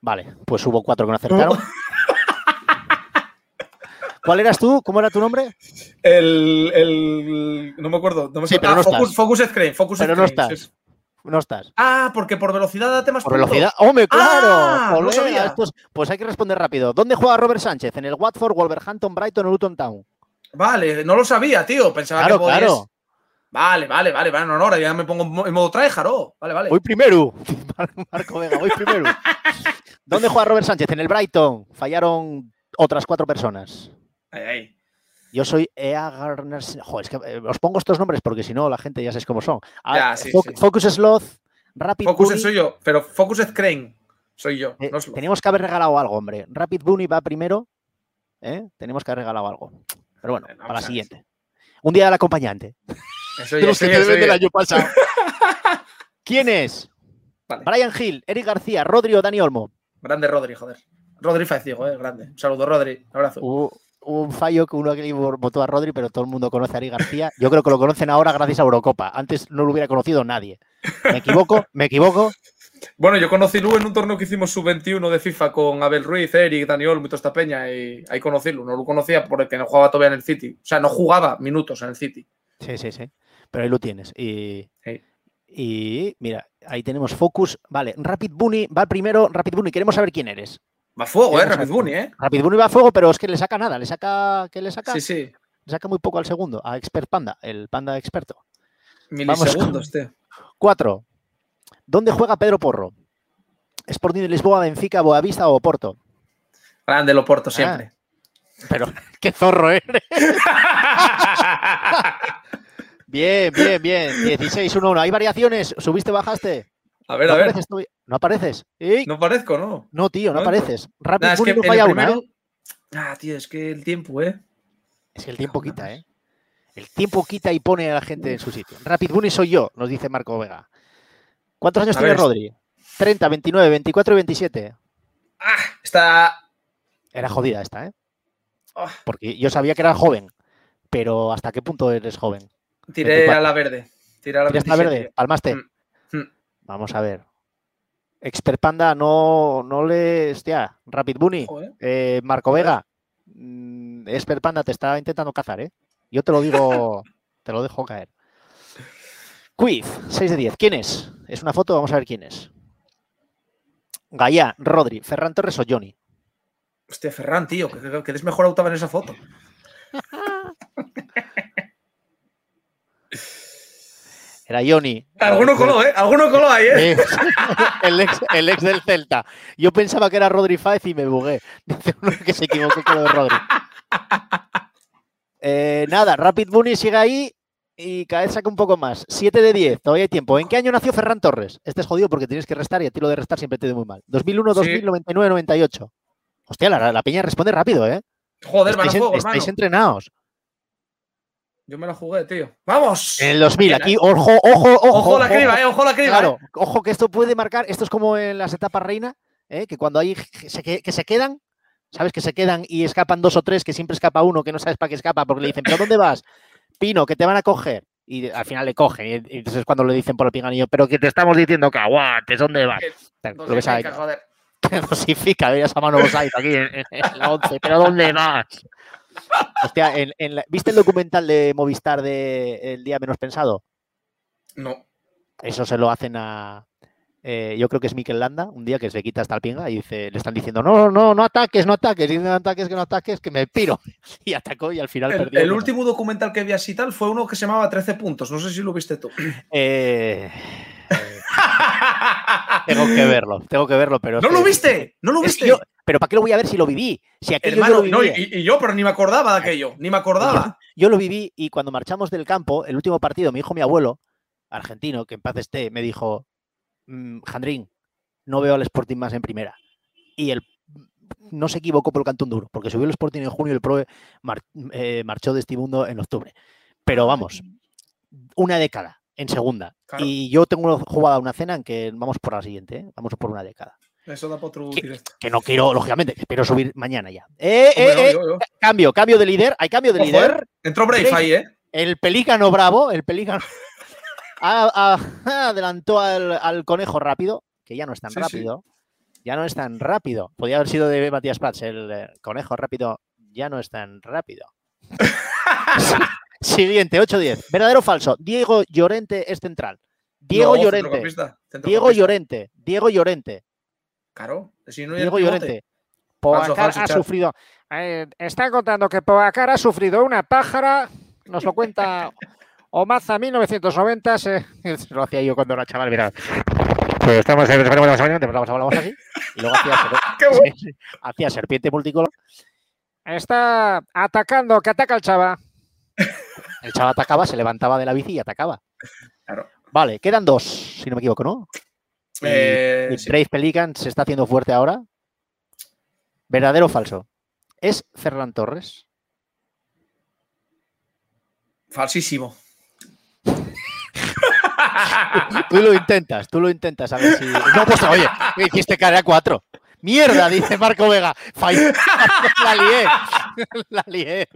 Vale, pues hubo cuatro que no acertaron. ¿Cuál eras tú? ¿Cómo era tu nombre? El, el. No me acuerdo. No me Sí, pero ah, no Focus, estás. Focus Screen. Focus Pero no estás. sí. No estás. Ah, porque por velocidad date más Por puntos. velocidad. ¡Hombre, claro! Ah, no Joder, sabía. estos- pues hay que responder rápido. ¿Dónde juega Robert Sánchez? ¿En el Watford, Wolverhampton, Brighton o Luton Town? Vale, no lo sabía, tío. Pensaba Claro, que podías- claro. Vale, vale, vale, vale. No, no, ahora ya me pongo en mo- en modo tryhard. oh. Vale, vale. Voy primero. Marco Vega, voy primero. ¿Dónde juega Robert Sánchez? En el Brighton. Fallaron otras cuatro personas. Ahí, ahí. Yo soy Ea Garner. Joder, es que eh, os pongo estos nombres porque si no la gente ya sabéis cómo son. Ah, Ya, sí, Fo- sí. Focus Sloth, Rapid Focus Bunny. soy yo, pero Focus Screen soy yo. Eh, no teníamos que haber regalado algo, hombre. Rapid Bunny va primero. ¿eh? Tenemos que haber regalado algo. Pero bueno, Bueno, para la ver. siguiente. Un día del acompañante. Eso ya, los que te del año pasado. ¿Quién es? Vale. Brian Hill, Eric García, Rodri o Dani Olmo. Grande Rodri, joder. Rodri Faeciego, eh, grande. Un saludo, Rodri. Un abrazo. Hubo, hubo un fallo que uno que votó a Rodri, pero todo el mundo conoce a Eric García. Yo creo que lo conocen ahora gracias a Eurocopa. Antes no lo hubiera conocido nadie. ¿Me equivoco? ¿Me equivoco? Bueno, yo conocí Lu en un torneo que hicimos sub-21 de FIFA con Abel Ruiz, Eric, Daniel, Olmo y toda esta peña. Y ahí conocí Lu. No lo conocía porque no jugaba todavía en el City. O sea, no jugaba minutos en el City. Sí, sí, sí. Pero ahí lo tienes. Y, Sí. y mira, ahí tenemos Focus. Vale, Rapid Bunny va primero. Rapid Bunny, queremos saber quién eres. Va a fuego, eh, Rapid. Bunny, eh. Rapid Bunny va a fuego, pero es que le saca nada. Le saca. ¿Qué le saca? Sí, sí. Le saca muy poco al segundo. A Expert Panda, el panda experto. Milisegundos, tío. Cuatro. ¿Dónde juega Pedro Porro? Sporting de Lisboa, Benfica, Boavista o Porto. Grande Loporto siempre. Pero qué zorro eres. Bien, bien, bien. 16-1-1. ¿Hay variaciones? ¿Subiste, bajaste? A ver, ¿No a ver. apareces tú? ¿No apareces? No parezco, ¿no? No, tío, no no apareces. Rapid Nah, es Bunny que falla el una, primero. ¿eh? Ah, tío, es que el tiempo, eh. Es que el tiempo quita, ¿eh? El tiempo quita y pone a la gente en su sitio. Rapid Bunny soy yo, nos dice Marco Vega. ¿Cuántos años A tiene ver. Rodri? 30, 29, 24 y 27. Ah, está. Era jodida esta, ¿eh? Ah, Porque yo sabía que era joven. Pero ¿hasta qué punto eres joven? tiré 24. a la verde. Tiré a la ¿Tiraste la 27. verde? ¿Palmaste? Mm. Vamos a ver. Expert Panda, no, no le. Hostia, Rapid Bunny. Eh, Marco Vega. mm, Expert Panda te está intentando cazar, ¿eh? Yo te lo digo, te lo dejo caer. Quiz, 6 de 10. ¿Quién es? Es una foto, vamos a ver quién es. Gaia, Rodri, Ferran Torres o Johnny. Hostia, Ferran, tío, que, que, que eres mejor octava en esa foto. Era Johnny. Alguno coló, ¿eh? Alguno coló ahí, ¿eh? El, ex, el ex del Celta. Yo pensaba que era Rodri Fáez y me bugué. Dice uno que se equivocó con lo de Rodri. Eh, nada, Rapid Bunny sigue ahí y cada vez saca un poco más. 7 de 10, todavía hay tiempo. ¿En qué año nació Ferran Torres? Este es jodido porque tienes que restar y a ti lo de restar siempre te da muy mal. 2001, 2000, Sí. 99, 98. Hostia, la, la peña responde rápido, ¿eh? Joder, van a estáis, fuego, estáis hermano. entrenados. Yo me la jugué, tío. ¡Vamos! En el 2000, Bien, aquí, ¿eh? ojo, ojo, ojo. Ojo la criba, eh. Ojo la criba. Claro, eh. ojo que esto puede marcar, esto es como en las etapas reina, ¿eh? que cuando hay que se, que, que se quedan, ¿sabes? Que se quedan y escapan dos o tres, que siempre escapa uno, que no sabes para qué escapa, porque le dicen, ¿pero dónde vas? Pino, que te van a coger. Y al final le cogen. Y, entonces cuando le dicen por el pinganillo, pero que te estamos diciendo que aguantes, ¿dónde vas? Que Lo ahí, Dosifica, joder. que dosifica, veías a mano Bosait aquí en, en- en la 11, pero ¿dónde vas? Hostia, en- en la- ¿viste el documental de Movistar de El Día Menos Pensado? No. Eso se lo hacen a. eh, yo creo que es Mikel Landa, un día que se quita hasta el pinga y dice, le están diciendo, no, no, no ataques, no ataques, y no ataques, que no ataques, que me piro. Y atacó y al final El, perdió. el último documental que vi así tal fue uno que se llamaba 13 puntos. No sé si lo viste tú. eh, eh, Tengo que verlo, tengo que verlo, pero. ¿No lo viste? ¿No lo viste? Pero ¿para qué lo voy a ver si lo viví? Si aquello yo lo viví. No, y, yo, pero ni me acordaba de aquello, ni me acordaba. Yo, lo viví y cuando marchamos del campo, el último partido, mi hijo, mi abuelo, argentino, que en paz esté, me dijo, mm, Jandrín, no veo al Sporting más en primera. Y él no se equivocó por el cantón duro, porque subió el Sporting en junio y el Pro eh, marchó de este mundo en octubre. Pero vamos, una década en segunda. Y yo tengo jugada una cena en que vamos por la siguiente, ¿eh? vamos por una década. Eso da para otro que, que, no quiero, lógicamente, espero subir mañana ya. Eh, eh, cambio, cambio de líder, hay cambio de líder. Entró Brave, ahí, ¿eh? El pelícano bravo, el pelícano adelantó al, conejo rápido, que ya no es tan rápido. Ya no es tan rápido. Podría haber sido de Matías Prats, el conejo rápido ya no es tan rápido. Siguiente, 8-10. ¿Verdadero o falso? Diego Llorente es central. Diego Llorente. Diego Llorente. Diego Llorente. Claro. Diego Llorente. Poacar ha sufrido. Eh, está contando que Poacar ha sufrido una pájara. Nos lo cuenta Omaza 1990. Se, lo hacía yo cuando era chaval. Mira. Pues estamos en hablamos así. Y luego hacía, hacía serpiente multicolor. Está atacando, que ataca el chava. El chaval atacaba, se levantaba de la bici y atacaba. Vale, quedan dos, si no me equivoco, ¿no? Eh, Brave Pelican se está haciendo fuerte ahora. ¿Verdadero o falso? ¿Es Ferran Torres? Falsísimo. tú lo intentas, tú lo intentas a ver si. No, pues oye, hiciste cara a cuatro. Mierda, dice Marco Vega. La lié. La lié.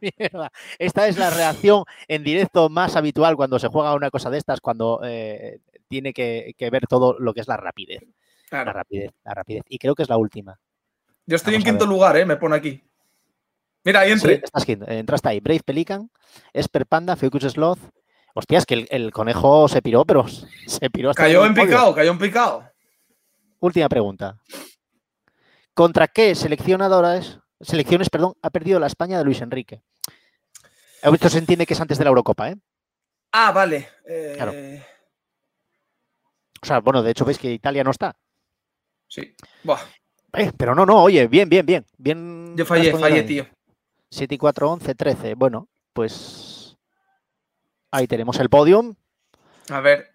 Mierda. Esta es la reacción en directo más habitual cuando se juega una cosa de estas, cuando eh, tiene que, ver todo lo que es la rapidez. La rapidez, la rapidez. Y creo que es la última. Yo estoy en quinto lugar, ¿eh? Me pone aquí. Mira, ahí entré. entraste ahí. Brave Pelican, Esper Panda, Focus Sloth. Hostias, que el, conejo se piró, pero se piró hasta Cayó en picado, cayó en picado. Última pregunta. ¿Contra qué seleccionadoras, selecciones perdón, ha perdido la España de Luis Enrique? Esto se entiende que es antes de la Eurocopa, ¿eh? Ah, vale. Eh, o sea, bueno, de hecho veis que Italia no está. Sí. Eh, pero no, no, oye, bien, bien, bien. bien Yo fallé, fallé, tío. 7 y 4, 11, 13. Bueno, pues ahí tenemos el podium. A ver,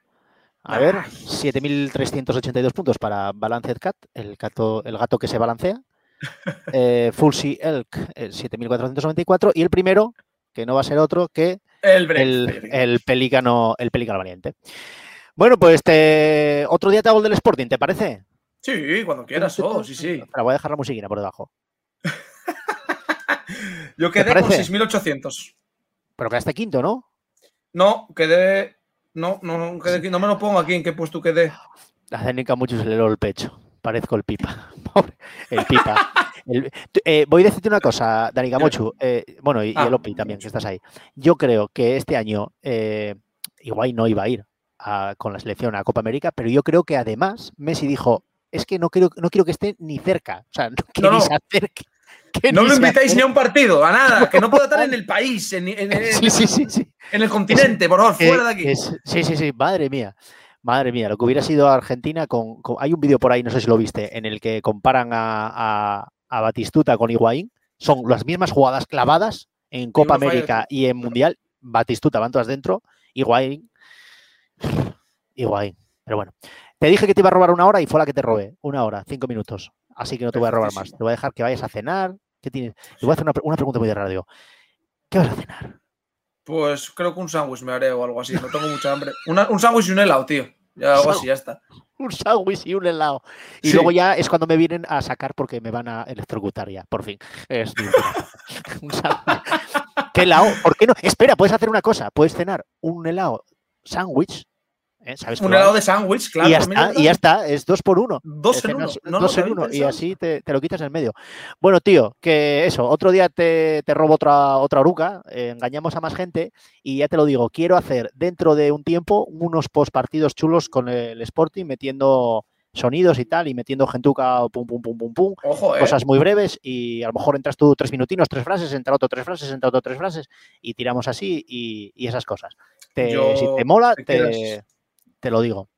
a ver, 7.382 puntos para Balanced Cat, el gato, el gato que se balancea. Eh, Fulsi Elk, 7.494. Y el primero, que no va a ser otro que el, el, pelícano, el pelícano valiente. Bueno, pues otro día te hago el del Sporting, ¿te parece? Sí, cuando quieras, oh, sí, sí. Pero voy a dejar la musiquina por debajo. Yo quedé con 6.800. Pero quedaste quinto, ¿no? No, quedé no, no, no, no me lo pongo aquí en qué puesto quedé. La técnica mucho se le el pecho. Parezco el pipa. el pipa. Eh, voy a decirte una cosa, Dani Gamochu. Eh, bueno, y, el Opi también, que estás ahí. Yo creo que este año eh, igual no iba a ir con la selección a Copa América, pero yo creo que además Messi dijo: Es que no quiero, no quiero que esté ni cerca. O sea, no quiero ni se acerque no lo invitáis ni a un partido, a nada, que no pueda estar en el país, en, el continente, por favor, fuera de aquí. sí, sí, sí, madre mía. Madre mía, lo que hubiera sido Argentina con, Hay un vídeo por ahí, no sé si lo viste, en el que comparan a, Batistuta con Higuaín. Son las mismas jugadas clavadas en Copa América y en Mundial. Batistuta van todas dentro. Higuaín. Higuaín. Pero bueno. Te dije que te iba a robar una hora y fue la que te robé. Una hora, cinco minutos. Así que no te voy a robar más. Te voy a dejar que vayas a cenar, ¿Qué tienes? Te voy a hacer una, pregunta muy de radio. ¿Qué vas a cenar? Pues creo que un sándwich me haré o algo así. No tengo mucha hambre. un sándwich y un helado, tío. Ya algo así, ya está. Un sándwich y un helado. Y luego ya es cuando me vienen a sacar porque me van a electrocutar ya, por fin. Es un sándwich. ¿Qué helado? ¿Por qué no? Espera, puedes hacer una cosa. Puedes cenar un helado sándwich ¿eh? un helado de sándwich, claro. Y ya, está, y ya, está, es dos por uno. Dos en uno. dos en uno. Y así te, lo quitas en medio. Bueno, tío, que eso, otro día te, robo otra, otra oruca, eh, engañamos a más gente y ya te lo digo, quiero hacer dentro de un tiempo unos post partidos chulos con el Sporting metiendo sonidos y tal, y metiendo gentuca, pum, pum, pum, pum, pum, eh. cosas muy breves, y a lo mejor entras tú tres minutinos, tres frases, entra otro tres frases, entra otro tres frases, y tiramos así y, esas cosas. Si te mola, te, te lo digo.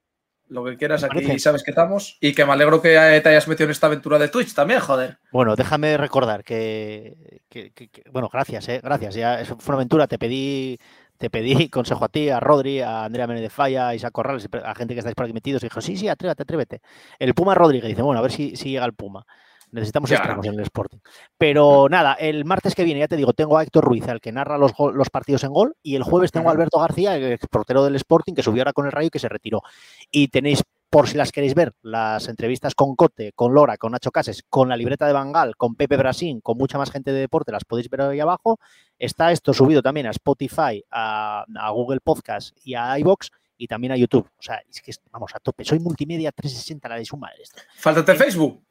Lo que quieras, aquí parece. sabes que estamos. Y que me alegro que te hayas metido en esta aventura de Twitch también, joder. Bueno, déjame recordar que, que- que- que- bueno, gracias, eh, gracias. Ya fue una aventura. Te pedí, te pedí consejo a ti, a Rodri, a Andrea Méndez de Falla, a Isaac Corrales, a gente que estáis por aquí metidos. Y dijo, sí, sí, atrévete, atrévete. El Puma Rodríguez dice, bueno, a ver si, si llega el Puma. Necesitamos extremos en el Sporting. Pero nada, el martes que viene, ya te digo, tengo a Héctor Ruiz, el que narra los, los partidos en gol, y el jueves tengo a. Alberto García, el ex portero del Sporting, que subió ahora con el Rayo y que se retiró. Y tenéis, por si las queréis ver, las entrevistas con Cote, con Lora, con Nacho Cases, con la libreta de Bangal, con Pepe Brasín, con mucha más gente de deporte, las podéis ver ahí abajo. Está esto subido también a Spotify, a, a Google Podcast y a iBox y también a YouTube. O sea, es que vamos a tope. Soy multimedia 360, la de su madre. esto. Fáltate Facebook.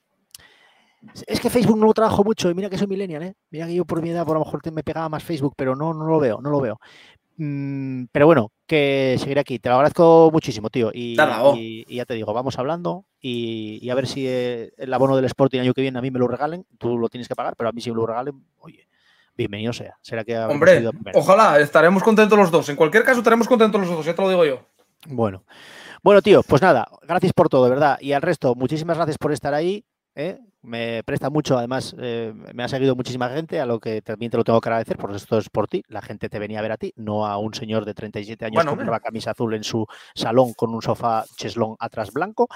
Es que Facebook no lo trabajo mucho y mira que soy millennial, ¿eh? Mira que yo por mi edad por lo mejor te- me pegaba más Facebook, pero no, no lo veo, no lo veo. Mm, pero bueno, que seguiré aquí. Te lo agradezco muchísimo, tío. Y, oh. y- y ya te digo, vamos hablando y, y a ver si eh, el abono del Sporting el año que viene a mí me lo regalen. Tú lo tienes que pagar, pero a mí si me lo regalen, oye, bienvenido sea. Será que Hombre, ojalá, estaremos contentos los dos. En cualquier caso, estaremos contentos los dos, ya te lo digo yo. Bueno, bueno, tío, pues nada, gracias por todo, de verdad. Y al resto, muchísimas gracias por estar ahí. ¿eh? Me presta mucho, además, eh, me ha seguido muchísima gente, a lo que también te lo tengo que agradecer, porque esto es por ti. La gente te venía a ver a ti, no a un señor de 37 años Bueno, con una camisa azul en su salón con un sofá cheslón atrás blanco.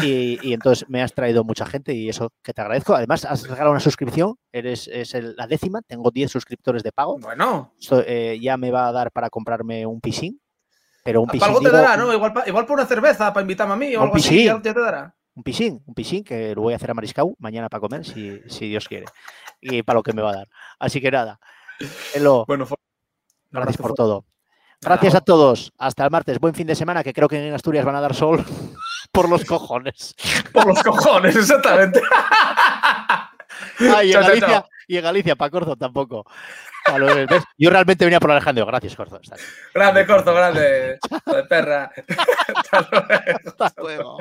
Y, y entonces me has traído mucha gente y eso que te agradezco. Además, has regalado una suscripción, eres es el- la décima, tengo 10 suscriptores de pago. Bueno, Esto eh, ya me va a dar para comprarme un pisín. Pero un pisín. algo te digo, dará, ¿no? Igual, por una cerveza para invitarme a mí o Un algo así, pisín. ya, ya te dará. Un pisín, un pisín que lo voy a hacer a Mariscau mañana para comer, si, si Dios quiere. Y para lo que me va a dar. Así que nada. Bueno, gracias por todo. Gracias a toos. Hasta el martes. Buen fin de semana, que creo que en Asturias van a dar sol por los cojones. Por los cojones, exactamente. Ah, y en Chao, Galicia, chao. y en Galicia, para Corzo tampoco. Yo realmente venía por Alejandro. Gracias, Corzo. Grande, corto, grande. De perra. Hasta luego. hasta luego.